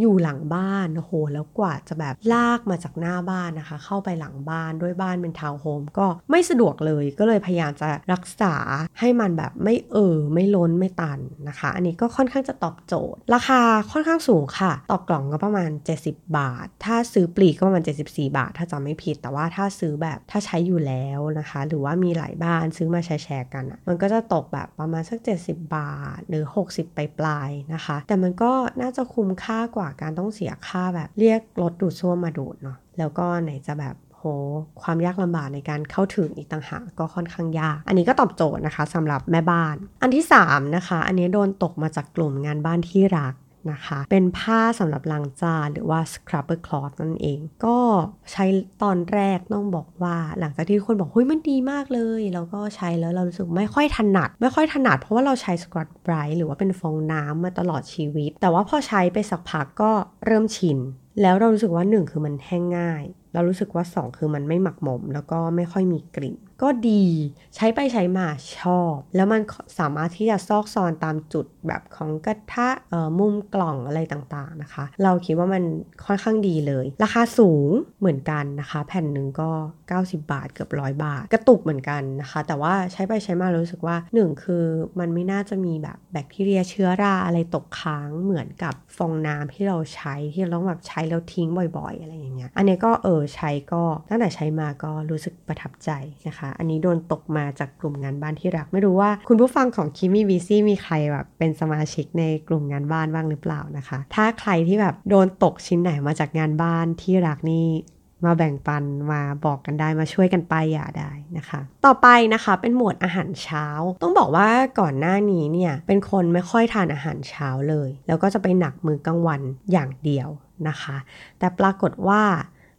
อยู่หลังบ้านโอ้โหแล้วกว่าจะแบบลากมาจากหน้าบ้านนะคะ เข้าไปหลังบ้านด้วยบ้านเป็นทาวน์โฮมก็ไม่สะดวกเลยก็เลยพยายามจะรักษาให้มันแบบไม่เออไม่ล้นไม่ตันนะคะ อันนี้ก็ค่อนข้างจะตอบโจทย์ ราคาค่อนข้างสูงค่ะ ต่อกล่องก็ประมาณ 70 บาท ถ้าซื้อปลีกก็ประมาณ 74 บาท ถ้าจำไม่ผิด แต่ว่าถ้าซื้อแบบถ้าใช้อยู่แล้วนะคะ หรือว่ามีหลายบ้านซื้อมาแชร์ๆกันอะมันก็จะตกแบบประมาณสัก 70 บาท หรือ 60 ไปปลายๆนะคะ แต่มันก็น่าจะคุ้มค่ากว่าการต้องเสียค่าแบบเรียกรถดูดซ่วมมาดูดเนาะแล้วก็ไหนจะแบบโหความยากลำบากในการเข้าถึงอีกต่างหากก็ค่อนข้างยาก อันนี้ก็ตอบโจทย์นะคะสำหรับแม่บ้าน อันที่3นะคะ อันนี้โดนตกมาจากกลุ่มงานบ้านที่รัก นะคะ เป็นผ้าสำหรับล้างจานหรือว่า scrubber cloth นั่นเอง ก็ใช้ตอนแรกต้องบอกว่า หลังจากที่คนบอกเฮ้ยมันดีมากเลย แล้วก็ใช้แล้วเรารู้สึกไม่ค่อยถนัด ไม่ค่อยถนัดเพราะว่าเราใช้ scrub brush หรือว่าเป็นฟองน้ำมาตลอดชีวิต แต่ว่าพอใช้ไปสักพักก็เริ่มชิน แล้วเรารู้สึกว่า 1 คือมันแห้งง่าย เรารู้สึกว่า 2 คือมันไม่หมักหมม แล้วก็ไม่ค่อยมีกลิ่น ก็ดีใช้ไปใช้มาชอบ แล้วมันสามารถที่จะซอกซอนตามจุดแบบของกระทะมุมกล่องอะไรต่างๆนะคะ เราคิดว่ามันค่อนข้างดีเลย ราคาสูงเหมือนกันนะคะ แผ่นหนึ่งก็ 90 บาทเกือบร้อยบาท กระตุกเหมือนกันนะคะ แต่ว่าใช้ไปใช้มารู้สึกว่า 1 คือมันไม่น่าจะมีแบบแบคทีเรียเชื้อราอะไรตกค้างเหมือนกับฟองน้ำที่เราใช้ที่เราต้องแบบใช้แล้วทิ้งบ่อยๆ อะไรอย่างเงี้ยอันนี้ก็เออใช้ก็ตั้งแต่ใช้มาก็รู้สึกประทับใจนะคะ อันนี้โดนตกมาจากกลุ่มงานบ้านที่รัก ไม่รู้ว่าคุณผู้ฟังของคิมี่บีซี่มีใครแบบเป็นสมาชิกในกลุ่มงานบ้านบ้างหรือเปล่านะคะ ถ้าใครที่แบบโดนตกชิ้นไหนมาจากงานบ้านที่รักนี่ มาแบ่งปันมาบอกกันได้มาช่วยกันไปอย่าได้นะคะ ต่อไปนะคะเป็นหมวดอาหารเช้า ต้องบอกว่าก่อนหน้านี้เนี่ยเป็นคนไม่ค่อยทานอาหารเช้าเลย แล้วก็จะไปหนักมือกลางวันอย่างเดียวนะคะ แต่ปรากฏว่า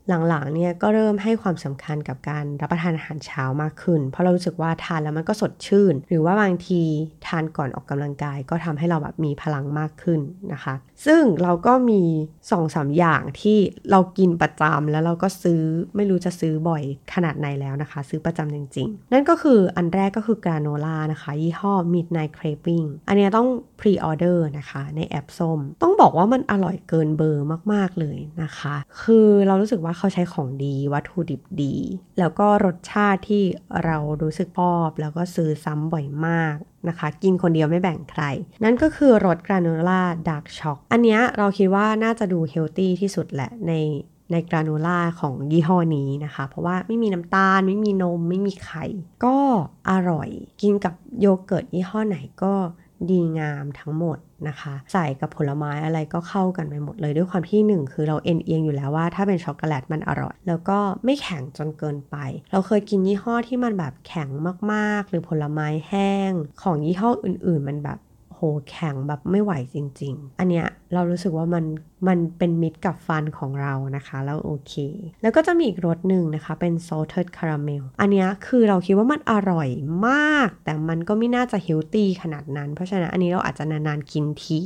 หลังๆเนี่ยก็เริ่มให้ความสำคัญกับการรับประทานอาหารเช้ามากขึ้น เพราะเรารู้สึกว่าทานแล้วมันก็สดชื่น หรือว่าบางทีทานก่อนออกกำลังกาย ก็ทำให้เราแบบมีพลังมากขึ้นนะคะ ซึ่งเราก็มี2อสาอย่างที่เรากินประจำแล้วเราก็ซื้อไม่รู้จะซื้อบ่อยขนาดไหนแล้วนะคะ ซื้อประจำจริงๆ นั่นก็คืออันแรกก็คือกราโนล่านะคะ ยี่ห้อ Midnight Craving อันนี้ต้องpre-order นะคะในแอปส้ม ต้องบอกว่ามันอร่อยเกินเบอร์มากๆเลยนะคะ คือเรารู้สึกว่าเขาใช้ของดีวัตถุดิบดี แล้วก็รสชาติที่เรารู้สึกชอบ แล้วก็ซื้อซ้ำบ่อยมากนะคะ กินคนเดียวไม่แบ่งใคร นั่นก็คือรสกราโนล่า dark choc อันนี้เราคิดว่าน่าจะดู healthy ที่สุดแหละในในกราโนล่าของยี่ห้อนี้นะคะ เพราะว่าไม่มีน้ำตาล ไม่มีนม ไม่มีไข่ ก็อร่อย กินกับโยเกิร์ตยี่ห้อไหนก็ ดีงามทั้งหมดนะคะ ใส่กับผลไม้อะไรก็เข้ากันไปหมดเลยด้วยความที่หนึ่งคือเราเอ็นเอียงอยู่แล้วว่าถ้าเป็นช็อกโกแลตมันอร่อย แล้วก็ไม่แข็งจนเกินไป เราเคยกินยี่ห้อที่มันแบบแข็งมากๆ หรือผลไม้แห้ง ของยี่ห้ออื่น ๆ มันแบบ แข็งแบบไม่ไหวจริง ๆ อันเนี้ยเรารู้สึกว่ามันมันเป็นมิตรกับฟันของเรานะคะ แล้วโอเค แล้วก็จะมีอีกรสหนึ่งนะคะ เป็น salted caramel อันเนี้ยคือเราคิดว่ามันอร่อยมาก แต่มันก็ไม่น่าจะ healthy ขนาดนั้น เพราะฉะนั้นอันนี้เราอาจจะนานๆกินที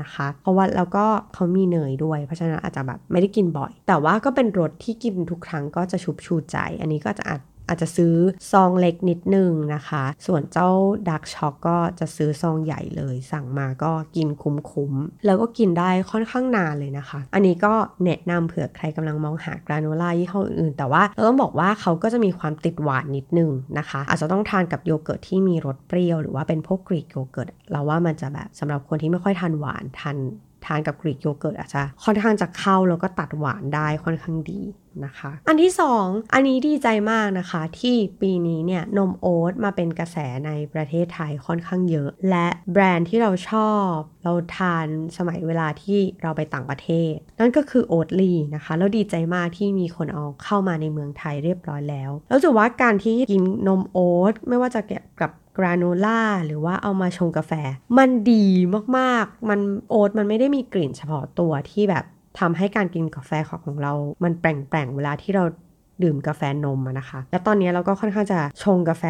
นะคะ เพราะว่าแล้วก็เขามีเนยด้วย เพราะฉะนั้นอาจจะแบบไม่ได้กินบ่อย แต่ว่าก็เป็นรสที่กินทุกครั้งก็จะชุบชูใจ อันนี้ก็จะอาจ อาจจะซื้อซองเล็กนิดนึงนะคะ ส่วนเจ้า dark choc ก็จะซื้อซองใหญ่เลย สั่งมาก็กินคุ้มๆ แล้วก็กินได้ค่อนข้างนานเลยนะคะ อันนี้ก็แนะนำเผื่อใครกำลังมองหากราโนล่ายี่ห้ออื่น แต่ว่าเราต้องบอกว่าเขาก็จะมีความติดหวานนิดนึงนะคะ อาจจะต้องทานกับโยเกิร์ตที่มีรสเปรี้ยว หรือว่าเป็นพวก Greek yogurt เราว่ามันจะแบบสำหรับคนที่ไม่ค่อยทานหวานทานทานกับ Greek yogurt อาจจะค่อนข้างจะเข้าแล้วก็ตัดหวานได้ค่อนข้างดี นะคะ อันที่ 2 อันนี้ดีใจมากนะคะ ที่ปีนี้เนี่ยนมโอ๊ตมาเป็นกระแสในประเทศไทยค่อนข้างเยอะ และแบรนด์ที่เราชอบ เราทานสมัยเวลาที่เราไปต่างประเทศ นั่นก็คือโอ๊ตลีนะคะ แล้วดีใจมากที่มีคนเอาเข้ามาในเมืองไทยเรียบร้อยแล้ว แล้วจะว่าการที่กินนมโอ๊ตไม่ว่าจะเกี่ยวกับกราโนล่าหรือว่าเอามาชงกาแฟ มันดีมากๆ มันโอ๊ตมันไม่ได้มีกลิ่นเฉพาะตัวที่แบบ ทำให้การกินกาแฟของเรา มันแปลงๆเวลาที่เราดื่มกาแฟนมนะคะ แล้วตอนนี้เราก็ค่อนข้างจะชงกาแฟ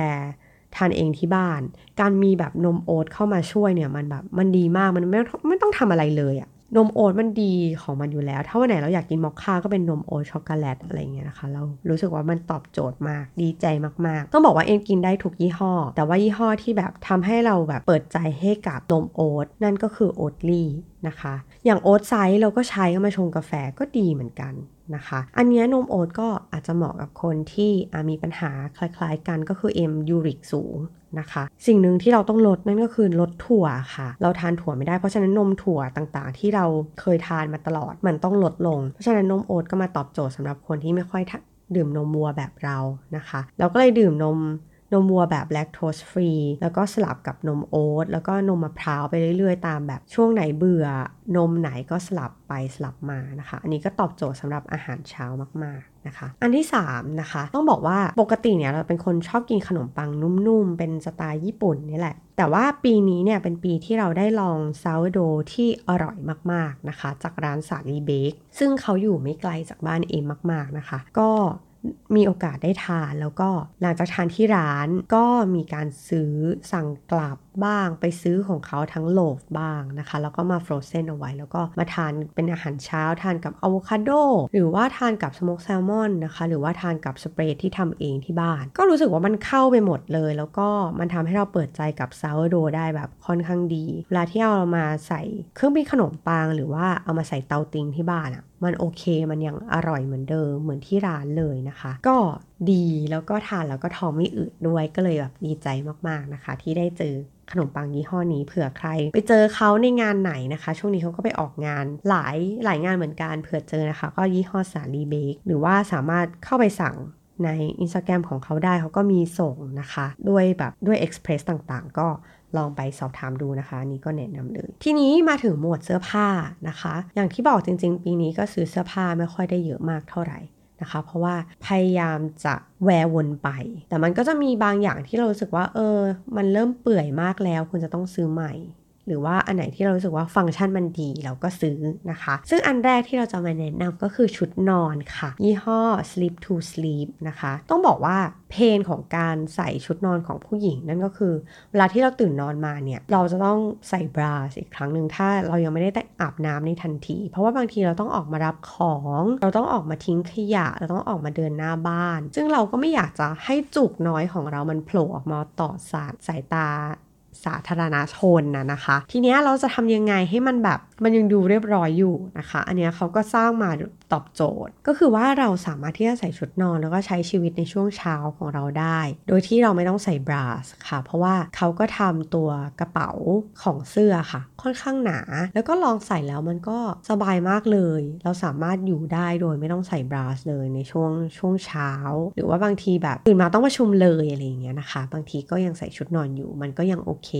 ทานเองที่บ้าน การมีแบบนมโอ๊ตเข้ามาช่วยเนี่ยมันแบบมันดีมากมันไม่ไม่ต้องทำอะไรเลยอะ นมโอ๊ตมันดีของมันอยู่แล้ว ถ้าวันไหนเราอยากกินมอคค่าก็เป็นนมโอ๊ตช็อกโกแลตอะไรเงี้ยนะคะ เรารู้สึกว่ามันตอบโจทย์มาก ดีใจมาก ๆ ต้องบอกว่าเอ็มกินได้ทุกยี่ห้อ แต่ว่ายี่ห้อที่แบบทำให้เราแบบเปิดใจให้กับนมโอ๊ตนั่นก็คือ Oatly นะคะ อย่าง Oatside เราก็ใช้มาชงกาแฟก็ดีเหมือนกันนะคะ อันนี้นมโอ๊ตก็อาจจะเหมาะกับคนที่มีปัญหาคล้าย ๆ กันก็คือเอ็มยูริกสูงนะคะ สิ่งหนึ่งที่เราต้องลดนั่นก็คือลดถั่วค่ะ เราทานถั่วไม่ได้เพราะฉะนั้นนมถั่วต่างๆ ที่เราเคยทานมาตลอดมันต้องลดลง เพราะฉะนั้นนมโอ๊ตก็มาตอบโจทย์สำหรับคนที่ไม่ค่อยดื่มนมวัวแบบเรานะคะ เราก็เลยดื่มนมนมวัวแบบแลคโตสฟรีแล้วก็สลับกับนมโอ๊ตแล้วก็นมมะพร้าวไปเรื่อยๆ ตามแบบช่วงไหนเบื่อนมไหนก็สลับไปสลับมานะคะ อันนี้ก็ตอบโจทย์สำหรับอาหารเช้ามากๆ นะคะ อันที่3นะคะต้องบอกว่าปกติเนี่ยเราเป็นคนชอบกินขนมปังนุ่มๆ เป็นสไตล์ญี่ปุ่นนี่แหละ แต่ว่าปีนี้เนี่ยเป็นปีที่เราได้ลองซาวโดที่อร่อยมากๆนะคะ จากร้านสาลีเบคซึ่งเขาอยู่ไม่ไกลจากบ้านเอมมากๆนะคะ ก็มีโอกาสได้ทานแล้วก็หลังจากทานที่ร้านก็มีการซื้อสั่งกลับ บ้าง ไปซื้อของเขาทั้งโหลฟบ้างนะคะ แล้วก็มาฟรอเซนเอาไว้ แล้วก็มาทานเป็นอาหารเช้าทานกับอะโวคาโดหรือว่าทานกับสโมกแซลมอนนะคะ หรือว่าทานกับสเปรย์ที่ทำเองที่บ้าน ก็รู้สึกว่ามันเข้าไปหมดเลย แล้วก็มันทำให้เราเปิดใจกับซาวโดได้แบบค่อนข้างดี เวลาที่เอามาใส่เครื่องปิ้งขนมปัง หรือว่าเอามาใส่เตาติงที่บ้านอะมันโอเคมันยังอร่อยเหมือนเดิมเหมือนที่ร้านเลยนะคะ ก็ดีแล้วก็ทานแล้วก็ท้องไม่อืดด้วยก็เลยแบบดีใจมากๆนะคะ ที่ได้เจอขนมปังยี่ห้อนี้เผื่อใคร ไปเจอเขาในงานไหนนะคะ ช่วงนี้เขาก็ไปออกงานหลายหลายงานเหมือนกันเผื่อเจอนะคะ ก็ยี่ห้อสาลีเบกหรือว่าสามารถเข้าไปสั่งใน Instagram ของเขาได้เขาก็มีส่งนะคะ ด้วยแบบด้วย Express ต่างๆ ก็ลองไปสอบถามดูนะคะ นี่ก็แนะนำเลยทีนี้มาถึงหมวดเสื้อผ้านะคะ อย่างที่บอกจริง ๆ ปีนี้ก็ซื้อเสื้อผ้าไม่ค่อยได้เยอะมากเท่าไหร่ นะคะ เพราะว่าพยายามจะแวร์วนไป แต่มันก็จะมีบางอย่างที่เรารู้สึกว่า เออ มันเริ่มเปื่อยมากแล้ว คุณจะต้องซื้อใหม่ หรือว่าอันไหนที่เรารู้สึกว่าฟังก์ชันมันดีเราก็ซื้อนะคะ ซึ่งอันแรกที่เราจะมาแนะนำก็คือชุดนอนค่ะ ยี่ห้อ Sleep to Sleep นะคะ ต้องบอกว่าเพนของการใส่ชุดนอนของผู้หญิง นั่นก็คือ เวลาที่เราตื่นนอนมาเนี่ย เราจะต้องใส่บราสอีกครั้งหนึ่งถ้าเรายังไม่ได้อาบน้ำในทันที เพราะว่าบางทีเราต้องออกมารับของ เราต้องออกมาทิ้งขยะ เราต้องออกมาเดินหน้าบ้าน ซึ่งเราก็ไม่อยากจะให้จุกน้อยของเรามันโผล่ออกมาต่อสายสายตา สาธารณชนนะนะคะ ทีนี้เราจะทำยังไงให้มันแบบมันยังดูเรียบร้อยอยู่นะคะ อันนี้เขาก็สร้างมาตอบโจทย์ ก็คือว่าเราสามารถที่จะใส่ชุดนอนแล้วก็ใช้ชีวิตในช่วงเช้าของเราได้ โดยที่เราไม่ต้องใส่บราสค่ะ เพราะว่าเขาก็ทำตัวกระเป๋าของเสื้อค่ะ ค่อนข้างหนา แล้วก็ลองใส่แล้วมันก็สบายมากเลย เราสามารถอยู่ได้โดยไม่ต้องใส่บราสเลยในช่วงช่วงเช้า หรือว่าบางทีแบบตื่นมาต้องประชุมเลยอะไรอย่างเงี้ยนะคะ บางทีก็ยังใส่ชุดนอนอยู่ มันก็ยังโอเค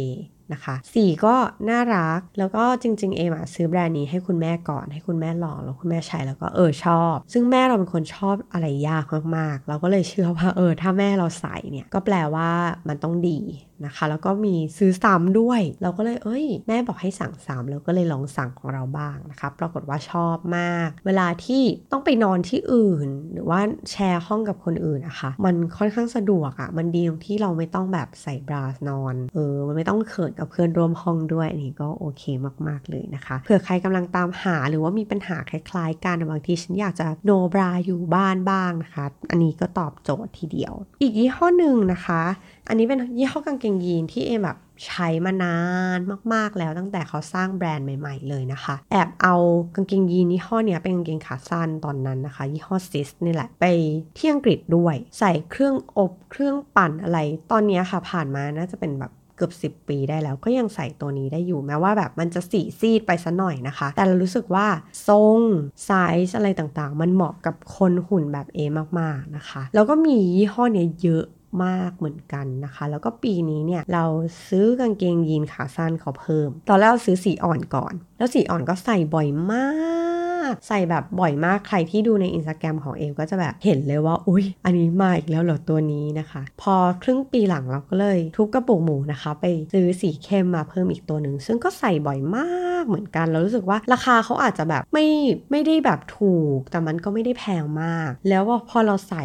นะคะสีก็น่ารักแล้วก็จริง ๆ เอมาซื้อแบรนด์นี้ให้คุณแม่ก่อน ให้คุณแม่ลองแล้วคุณแม่ใช้แล้วก็เออชอบ ซึ่งแม่เราเป็นคนชอบอะไรยากมากๆ เราก็เลยเชื่อว่าเออถ้าแม่เราใส่เนี่ยก็แปลว่ามันต้องดี นะคะ แล้วก็มีซื้อซ้ำด้วย เราก็เลยเอ้ย แม่บอกให้สั่งซ้ำเราก็เลยลองสั่งของเราบ้างนะคะ ปรากฏว่าชอบมาก เวลาที่ต้องไปนอนที่อื่น หรือว่าแชร์ห้องกับคนอื่นนะคะ มันค่อนข้างสะดวกอะ่ะ มันดีตรงที่เราไม่ต้องแบบใส่บราสนอน เออ มันไม่ต้องเขินกับเพื่อนร่วมห้องด้วยอันนี้ก็โอเคมากๆเลยนะคะ เผื่อใครกำลังตามหาหรือว่ามีปัญหาคล้ายๆกันบางทีฉันอยากจะโนบราอยู่บ้านบ้างนะคะ อันนี้ก็ตอบโจทย์ทีเดียว อีกยี่ห้อหนึ่งนะคะ อันนี้เป็นยี่ห้อกางเกงยีนที่เอมแบบใช้มานานมากๆแล้วตั้งแต่เขาสร้างแบรนด์ใหม่ ๆ เลยนะคะ แอบเอากางเกงยีนยี่ห้อเนี้ยเป็นกางเกงขาสั้นตอนนั้นนะคะ ยี่ห้อซิสนี่แหละไปที่อังกฤษด้วย ใส่เครื่องอบเครื่องปั่นอะไร ตอนนี้ค่ะผ่านมาน่าจะเป็นแบบเกือบ 10 ปีได้แล้วก็ยังใส่ตัวนี้ได้อยู่แม้ว่าแบบมันจะสีซีดไปซะหน่อยนะคะ แต่เรารู้สึกว่าทรงไซส์อะไรต่างๆ มันเหมาะกับคนหุ่นแบบเอ็มมากๆนะคะ แล้วก็มียี่ห้อเนี้ยเยอะ มากเหมือนกันนะคะ แล้วก็ปีนี้เนี่ยเราซื้อกางเกงยีนขาสั้นเขาเพิ่ม ตอนแรกเราซื้อสีอ่อนก่อนแล้วสีอ่อนก็ใส่บ่อยมาก ใส่แบบบ่อยมากใครที่ดูในอินสตาแกรมของเอ็มก็จะแบบเห็นเลยว่า อุ๊ยอันนี้มาอีกแล้วเหรอตัวนี้นะคะ พอครึ่งปีหลังเราก็เลย ทุบกระปุกหมูนะคะ ไปซื้อสีเข้มมาเพิ่มอีกตัวหนึ่ง ซึ่งก็ใส่บ่อยมากเหมือนกันเรารู้สึกว่าราคาเขาอาจจะแบบไม่ไม่ได้แบบถูก แต่มันก็ไม่ได้แพงมาก แล้วว่าพอเราใส่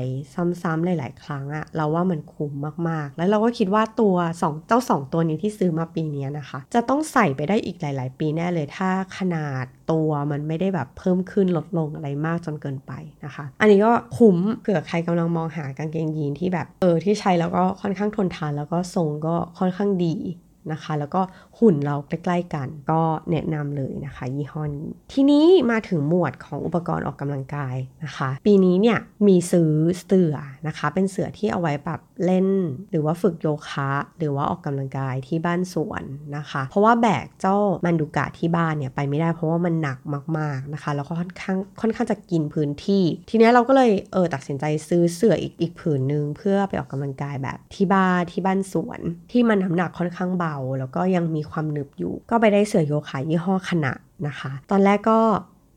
ซ้ำๆหลาย ๆ ครั้งอะเราว่ามันคุ้มมากๆ แล้วเราก็คิดว่าตัว 2 เจ้า 2 ตัวนี้ที่ซื้อมาปีนี้นะคะ จะต้องใส่ไปได้อีกหลาย ๆ ปีแน่เลยถ้า้าขนาดตัวมันไม่ได้แบบเพิ่มขึ้นลดลงอะไรมากจนเกินไปนะคะ อันนี้ก็คุ้มเผื่อใครกำลังมองหากางเกงยีนที่แบบเออที่ใช้แล้วก็ค่อนข้างทนทานแล้วก็ทรงก็ค่อนข้างดี นะคะ แล้วก็หุ่นเราใกล้ๆกัน ก็แนะนำเลยนะคะ ยี่ห้อนี้ทีนี้มาถึงหมวดของอุปกรณ์ออกกำลังกายนะคะ ปีนี้เนี่ยมีซื้อเสื่อนะคะ เป็นเสื่อที่เอาไว้แบบเล่น หรือว่าฝึกโยคะ หรือว่าออกกำลังกายที่บ้านสวนนะคะ เพราะว่าแบกเจ้ามันดูกะที่บ้านเนี่ยไปไม่ได้เพราะว่ามันหนักมากๆนะคะ แล้วก็ค่อนข้างค่อนข้างจะกินพื้นที่ ทีนี้เราก็เลยเออตัดสินใจซื้อเสื่ออีกอีกผืนหนึ่งเพื่อไปออกกำลังกายแบบที่บ้านที่บ้านสวน ที่มันน้ำหนักค่อนข้างเบาแล้วก็ยังมีความหนึบอยู่ ก็ไปได้เสื่อโยคะยี่ห้อขณะนะคะ ตอนแรกก็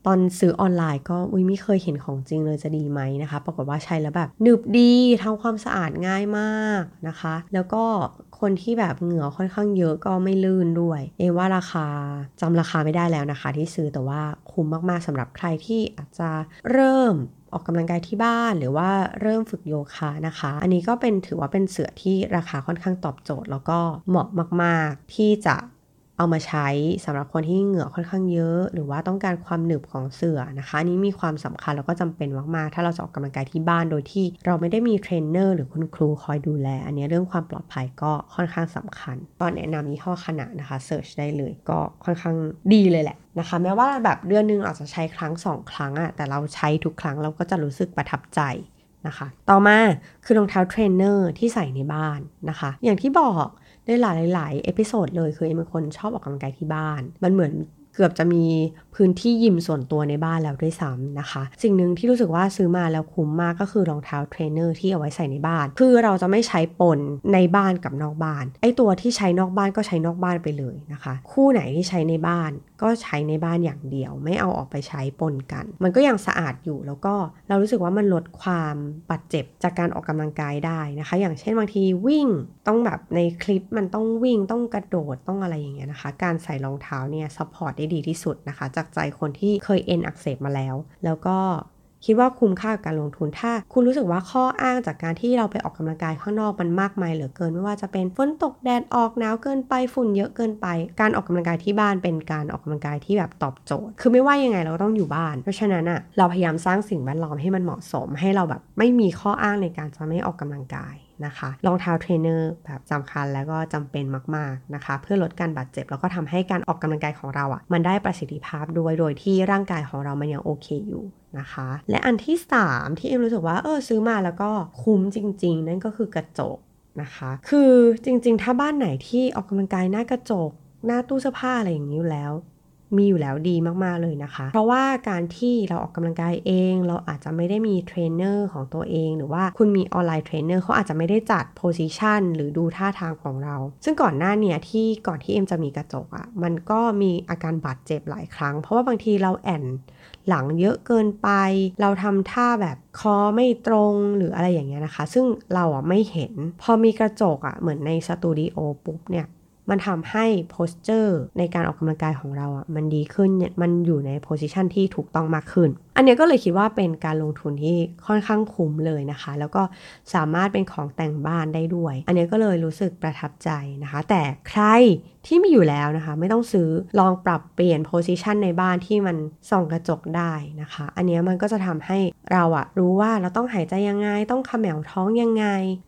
ตอนซื้อออนไลน์ก็อุ้ยไม่เคยเห็นของจริงเลยจะดีไหมนะคะ ปรากฏว่าใช้แล้วแบบหนึบดีทำความสะอาดง่ายมากนะคะ แล้วก็คนที่แบบเหงื่อค่อนข้างเยอะก็ไม่ลื่นด้วย เอว่าราคาจำราคาไม่ได้แล้วนะคะ ที่ซื้อแต่ว่าคุ้มมากๆสำหรับใครที่อาจจะเริ่ม ออกกำลังกายที่บ้าน หรือว่าเริ่มฝึกโยคะนะคะ อันนี้ก็เป็นถือว่าเป็นเสื่อที่ราคาค่อนข้างตอบโจทย์ แล้วก็เหมาะมาก ๆ ที่จะ เอามาใช้สำหรับคนที่เหงื่อค่อนข้างเยอะ หรือว่าต้องการความหนึบของเสื่อนะคะนี้มีความสำคัญแล้วก็จำเป็นมากๆ ถ้าเราจะออกกำลังกายที่บ้านโดยที่เราไม่ได้มีเทรนเนอร์หรือคุณครูคอยดูแล อันนี้เรื่องความปลอดภัยก็ค่อนข้างสำคัญก็แนะนำยี่ห้อขนาดนะคะ search ได้เลยก็ค่อนข้างดีเลยแหละนะคะแม้ว่าแบบเดือนนึงอาจจะใช้ครั้งสองครั้งอะแต่เราใช้ทุกครั้งเราก็จะรู้สึกประทับใจนะคะ ต่อมาคือรองเท้าเทรนเนอร์ที่ใส่ในบ้านนะคะ อย่างที่บอก ได้หลายหลาย episode เลยคือเอ็มเป็นคนชอบออกกำลังกายที่บ้าน มันเหมือนเกือบจะมีพื้นที่ยิมส่วนตัวในบ้านแล้วด้วยซ้ำนะคะ สิ่งหนึ่งที่รู้สึกว่าซื้อมาแล้วคุ้มมากก็คือรองเท้าเทรนเนอร์ที่เอาไว้ใส่ในบ้าน คือเราจะไม่ใช้ปนในบ้านกับนอกบ้าน ไอตัวที่ใช้นอกบ้านก็ใช้นอกบ้านไปเลยนะคะ คู่ไหนที่ใช้ในบ้านก็ใช้ในบ้านอย่างเดียว ไม่เอาออกไปใช้ปนกัน มันก็ยังสะอาดอยู่แล้วก็เรารู้สึกว่ามันลดความบาดเจ็บจากการออกกำลังกายได้นะคะ อย่างเช่นบางทีวิ่งต้องแบบในคลิปมันต้องวิ่งต้องกระโดดต้องอะไรอย่างเงี้ยนะคะ การใส่รองเท้าเนี่ย support ได้ดีที่สุดนะคะ จากใจคนที่เคยเอ็นอักเสบมาแล้ว แล้วก็ คิดว่าคุ้มค่ากับการลงทุนถ้า คุณรู้สึกว่าข้ออ้างจากการที่เราไปออกกำลังกายข้างนอกมันมากมายเหลือเกินไม่ว่าจะเป็นฝนตกแดดออกหนาวเกินไปฝุ่นเยอะเกินไป การออกกำลังกายที่บ้านเป็นการออกกำลังกายที่แบบตอบโจทย์ คือไม่ว่ายังไงเราก็ต้องอยู่บ้าน เพราะฉะนั้นอะเราพยายามสร้างสิ่งแวดล้อมให้มันเหมาะสม ให้เราแบบไม่มีข้ออ้างในการจะไม่ออกกำลังกายนะคะรองเท้าเทรนเนอร์แบบสำคัญแล้วก็จำเป็นมากๆนะคะ เพื่อลดการบาดเจ็บแล้วก็ทำให้การออกกำลังกายของเราอะ่ะมันได้ประสิทธิภาพด้วยโดยที่ร่างกายของเรามันยังโอเคอยู่ นะคะ และอันที่ 3 ที่เอ็มรู้สึกว่าเออซื้อมาแล้วก็คุ้มจริง ๆ นั่นก็คือกระจกนะคะ คือจริง ๆ ถ้าบ้านไหนที่ออกกำลังกายหน้ากระจก หน้าตู้เสื้อผ้าอะไรอย่างนี้อยู่แล้วมีอยู่แล้วดีมากๆเลยนะคะ เพราะว่าการที่เราออกกำลังกายเอง เราอาจจะไม่ได้มีเทรนเนอร์ของตัวเอง หรือว่าคุณมี online trainer เขาอาจจะไม่ได้จัด position หรือดูท่าทางของเรา ซึ่งก่อนหน้าเนี่ยที่ก่อนที่เอ็มจะมีกระจกอะ่ะ มันก็มีอาการบาดเจ็บหลายครั้ง เพราะว่าบางทีเราแอ่น หลังเยอะเกินไป เราทำท่าแบบคอไม่ตรงหรืออะไรอย่างเงี้ยนะคะ ซึ่งเราอะไม่เห็น พอมีกระจกอะเหมือนในสตูดิโอปุ๊บเนี่ยมันทำให้ posture ในการออกกำลังกายของเราอะมันดีขึ้นมันอยู่ใน position ที่ถูกต้องมากขึ้น อันนี้ก็เลยคิดว่าเป็นการลงทุนที่ค่อนข้างคุ้มเลยนะคะ แล้วก็สามารถเป็นของแต่งบ้านได้ด้วย อันนี้ก็เลยรู้สึกประทับใจนะคะ แต่ใคร ที่มีอยู่แล้วนะคะ ไม่ต้องซื้อลองปรับเปลี่ยนโพสิชันในบ้านที่มันส่องกระจกได้นะคะ อันนี้มันก็จะทำให้เราอะรู้ว่าเราต้องหายใจยังไง ต้องขมวท้องยังไง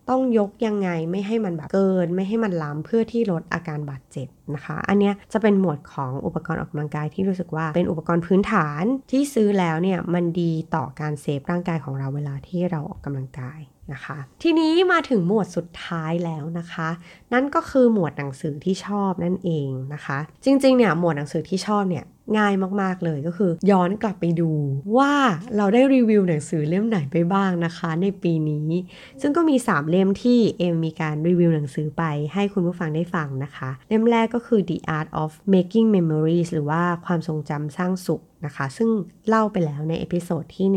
ต้องยกยังไงไม่ให้มันแบบเกิน ไม่ให้มันล้ำเพื่อที่ลดอาการบาดเจ็บนะคะ อันนี้จะเป็นหมวดของอุปกรณ์ออกกำลังกายที่รู้สึกว่าเป็นอุปกรณ์พื้นฐานที่ซื้อแล้วเนี่ยมันดีต่อการเซฟร่างกายของเราเวลาที่เราออกกำลังกาย นะคะ ทีนี้มาถึงหมวดสุดท้ายแล้วนะคะ นั่นก็คือหมวดหนังสือที่ชอบนั่นเองนะคะ จริงๆเนี่ยหมวดหนังสือที่ชอบเนี่ยง่ายมากๆเลยก็คือ ย้อนกลับไปดูว่าเราได้รีวิวหนังสือเล่มไหนไปบ้างนะคะ ในปีนี้ ซึ่งก็มี 3 เล่มที่เอ็มมีการรีวิวหนังสือไปให้คุณผู้ฟังได้ฟังนะคะ เล่มแรกก็คือ The Art of Making Memories หรือว่าความทรงจำสร้างสุข นะคะ ซึ่งเล่าไปแล้วใน episode ที่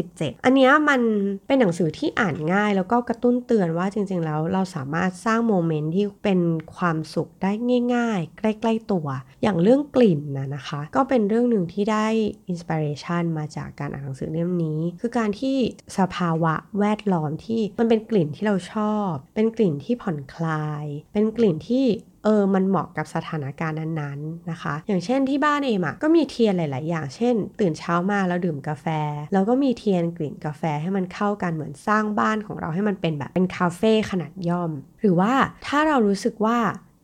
127 อันนี้มันเป็นหนังสือที่อ่านง่าย แล้วก็กระตุ้นเตือนว่าจริง ๆ แล้วเราสามารถสร้าง moment ที่เป็นความสุขได้ง่าย ๆ ใกล้ ๆ ตัว อย่างเรื่องกลิ่นนะนะคะ ก็เป็นเรื่องหนึ่งที่ได้ inspiration มาจากการอ่านหนังสือเล่มนี้ คือการที่สภาวะแวดล้อมที่มันเป็นกลิ่นที่เราชอบ เป็นกลิ่นที่ผ่อนคลาย เป็นกลิ่นที่ เออมันเหมาะกับสถานการณ์นั้นๆนะคะ อย่างเช่นที่บ้านเอ็มอะก็มีเทียนหลาย ๆ อย่าง เช่น ตื่นเช้ามาแล้วดื่มกาแฟ แล้วก็มีเทียนกลิ่นกาแฟให้มันเข้ากันเหมือนสร้างบ้านของเราให้มันเป็นแบบเป็นคาเฟ่ขนาดย่อม หรือว่าถ้าเรารู้สึกว่า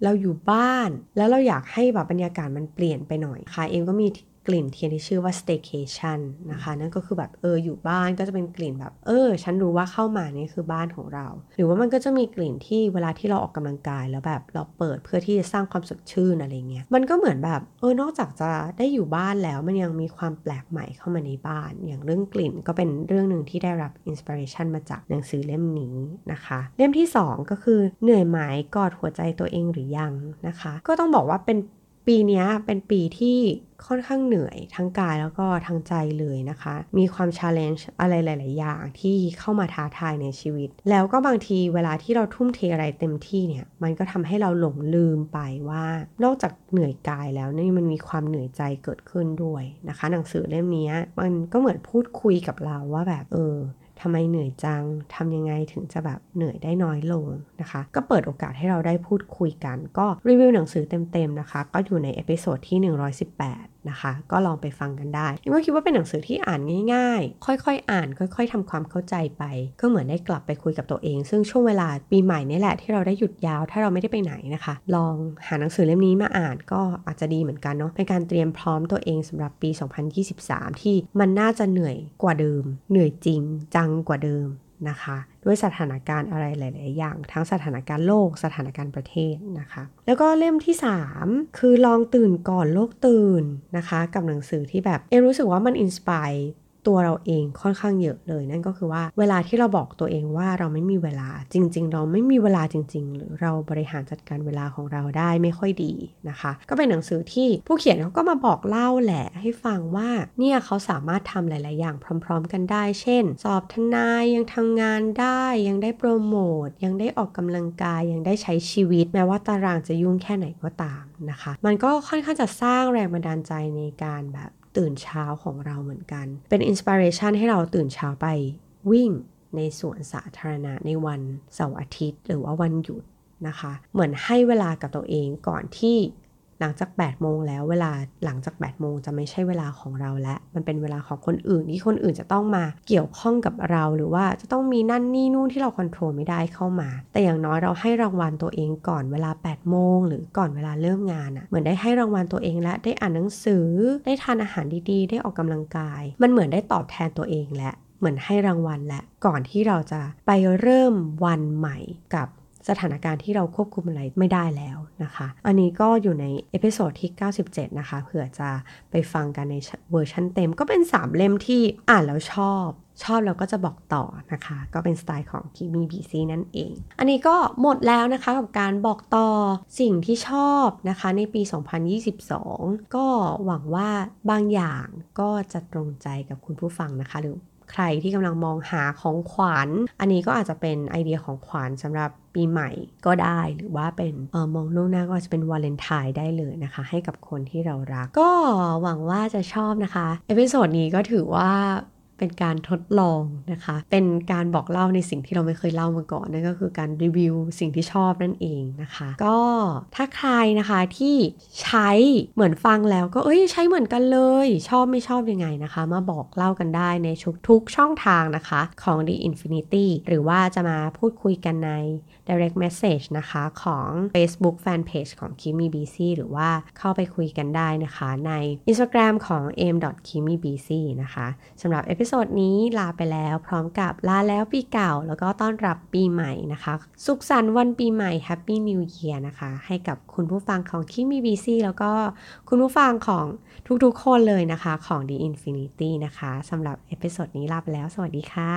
เราอยู่บ้านแล้วเราอยากให้แบบบรรยากาศมันเปลี่ยนไปหน่อยค่ะ เอ็มก็มี กลิ่นเทียนที่ชื่อว่า staycation นะคะ นั่นก็คือแบบเอออยู่บ้านก็จะเป็นกลิ่นแบบเออ ฉันรู้ว่าเข้ามานี่คือบ้านของเรา หรือว่ามันก็จะมีกลิ่นที่เวลาที่เราออกกำลังกายแล้วแบบเราเปิดเพื่อที่จะสร้างความสดชื่นอะไรเงี้ยมันก็เหมือนแบบเออนอกจากจะได้อยู่บ้านแล้วมันยังมีความแปลกใหม่เข้ามาในบ้าน อย่างเรื่องกลิ่นก็เป็นเรื่องหนึ่งที่ได้รับ inspiration มาจากหนังสือเล่มนี้นะคะ เล่มที่ 2 ก็คือเหนื่อยไหมกอดหัวใจตัวเองหรือยังนะคะ ก็ต้องบอกว่าเป็น ปีนี้เป็นปีที่ค่อนข้างเหนื่อยทั้งกายแล้วก็ทั้งใจเลยนะคะ มีความ challenge อะไรหลาย ๆ อย่างที่เข้ามาท้าทายในชีวิต แล้วก็บางทีเวลาที่เราทุ่มเทอะไรเต็มที่เนี่ย มันก็ทำให้เราหลงลืมไปว่า นอกจากเหนื่อยกายแล้วนี่มันมีความเหนื่อยใจเกิดขึ้นด้วยนะคะ หนังสือเล่มนี้มันก็เหมือนพูดคุยกับเราว่าแบบเออ ทำไมเหนื่อยจังทำยังไงถึงจะแบบเหนื่อยได้น้อยลงนะคะ ก็เปิดโอกาสให้เราได้พูดคุยกัน ก็รีวิวหนังสือเต็มๆนะคะ ก็อยู่ใน episode ที่ 118นะคะ ก็ลองไปฟังกันได้นี่ก็คิดว่าเป็นหนังสือที่อ่านง่าย ๆ ค่อยๆอ่าน ค่อย ๆทำความเข้าใจไป ก็เหมือนได้กลับไปคุยกับตัวเอง ซึ่งช่วงเวลาปีใหม่นี่แหละที่เราได้หยุดยาว ถ้าเราไม่ได้ไปไหนนะคะ ลองหาหนังสือเล่มนี้มาอ่านก็อาจจะดีเหมือนกันเนาะเป็นการเตรียมพร้อมตัวเองสำหรับปี 2023 ที่มันน่าจะเหนื่อยกว่าเดิม เหนื่อยจริงจังกว่าเดิม นะคะ ด้วยสถานการณ์อะไรหลาย ๆ อย่าง ทั้งสถานการณ์โลกสถานการณ์ประเทศนะคะ แล้วก็เล่มที่ 3 คือลองตื่นก่อนโลกตื่นนะคะ กับหนังสือที่แบบเอรู้สึกว่ามันอินสปาย ตัวเราเองค่อนข้างเยอะเลย นั่นก็คือว่าเวลาที่เราบอกตัวเองว่าเราไม่มีเวลาจริง ๆ เราไม่มีเวลาจริง ๆ หรือเราบริหารจัดการเวลาของเราได้ไม่ค่อยดีนะคะ ก็เป็นหนังสือที่ผู้เขียนเขาก็มาบอกเล่าแหละให้ฟังว่าเนี่ยเขาสามารถทำหลาย ๆ อย่างพร้อม ๆ กันได้ เช่น สอบทนายยังทำงานได้ ยังได้โปรโมทยังได้ออกกำลังกายยังได้ใช้ชีวิต แม้ว่าตารางจะยุ่งแค่ไหนก็ตามนะคะ มันก็ค่อนข้างจะสร้างแรงบันดาลใจในการแบบ ตื่นเช้าของเราเหมือนกัน เป็นอินสปิเรชันให้เราตื่นเช้าไปวิ่งในสวนสาธารณะในวันเสาร์อาทิตย์ หรือว่าวันหยุดนะคะ เหมือนให้เวลากับตัวเองก่อนที่ หลังจาก 8 โมงแล้วเวลาหลังจาก 8 โมงจะไม่ใช่เวลาของเราและ มันเป็นเวลาของคนอื่นที่คนอื่นจะต้องมาเกี่ยวข้องกับเราหรือว่าจะต้องมีนั่นนี่นู่นที่เราควบคุมไม่ได้เข้ามา แต่อย่างน้อยเราให้รางวัลตัวเองก่อนเวลา 8 โมงหรือก่อนเวลาเริ่มงานอะ่ะเหมือนได้ให้รางวัลตัวเองและได้อ่านหนังสือ ได้ทานอาหารดีๆ ได้ออกกำลังกาย มันเหมือนได้ตอบแทนตัวเองและเหมือนให้รางวัลและก่อนที่เราจะไปเริ่มวันใหม่กับ สถานการณ์ที่เราควบคุมอะไรไม่ได้แล้วนะคะ อันนี้ก็อยู่ใน episode ที่ 97 นะคะ เผื่อจะไปฟังกันในเวอร์ชันเต็ม ก็เป็น 3 เล่มที่อ่านแล้วชอบ ชอบแล้วก็จะบอกต่อนะคะ ก็เป็นสไตล์ของ Kimi BC นั่นเอง อันนี้ก็หมดแล้วนะคะกับการบอกต่อสิ่งที่ชอบนะคะในปี 2022 ก็หวังว่าบางอย่างก็จะตรงใจกับคุณผู้ฟังนะคะหรือ ใครที่กำลังมองหาของขวัญ อันนี้ก็อาจจะเป็นไอเดียของขวัญสำหรับปีใหม่ก็ได้หรือว่าเป็นเอ่อมองล่วงหน้าก็จะเป็นวาเลนไทน์ได้เลยนะคะ ให้กับคนที่เรารัก ก็หวังว่าจะชอบนะคะ episode นี้ก็ถือว่า เป็นการทดลองนะคะ เป็นการบอกเล่าในสิ่งที่เราไม่เคยเล่ามาก่อนนั่นก็คือการรีวิวสิ่งที่ชอบนั่นเองนะคะ ก็ถ้าใครนะคะที่ใช้เหมือนฟังแล้วก็เอ้ยใช้เหมือนกันเลย ชอบไม่ชอบยังไงนะคะ มาบอกเล่ากันได้ในทุกช่องทางนะคะของ The Infinity หรือว่าจะมาพูดคุยกันใน direct message นะคะของ Facebook Fanpage ของ Kimi BC หรือว่าเข้าไปคุยกันได้นะคะใน Instagram ของ m k i m i b c นะคะสำหรับ episode นี้ลาไปแล้วพร้อมกับลาแล้วปีเก่า แล้วก็ต้อนรับปีใหม่นะคะ สุขสันต์วันปีใหม่ Happy New Year นะคะ ให้กับคุณผู้ฟังของ Kimi BC แล้วก็คุณผู้ฟังของทุกๆคนเลยนะคะของ The Infinity นะคะสำหรับ episode นี้ลาไปแล้ว สวัสดีค่ะ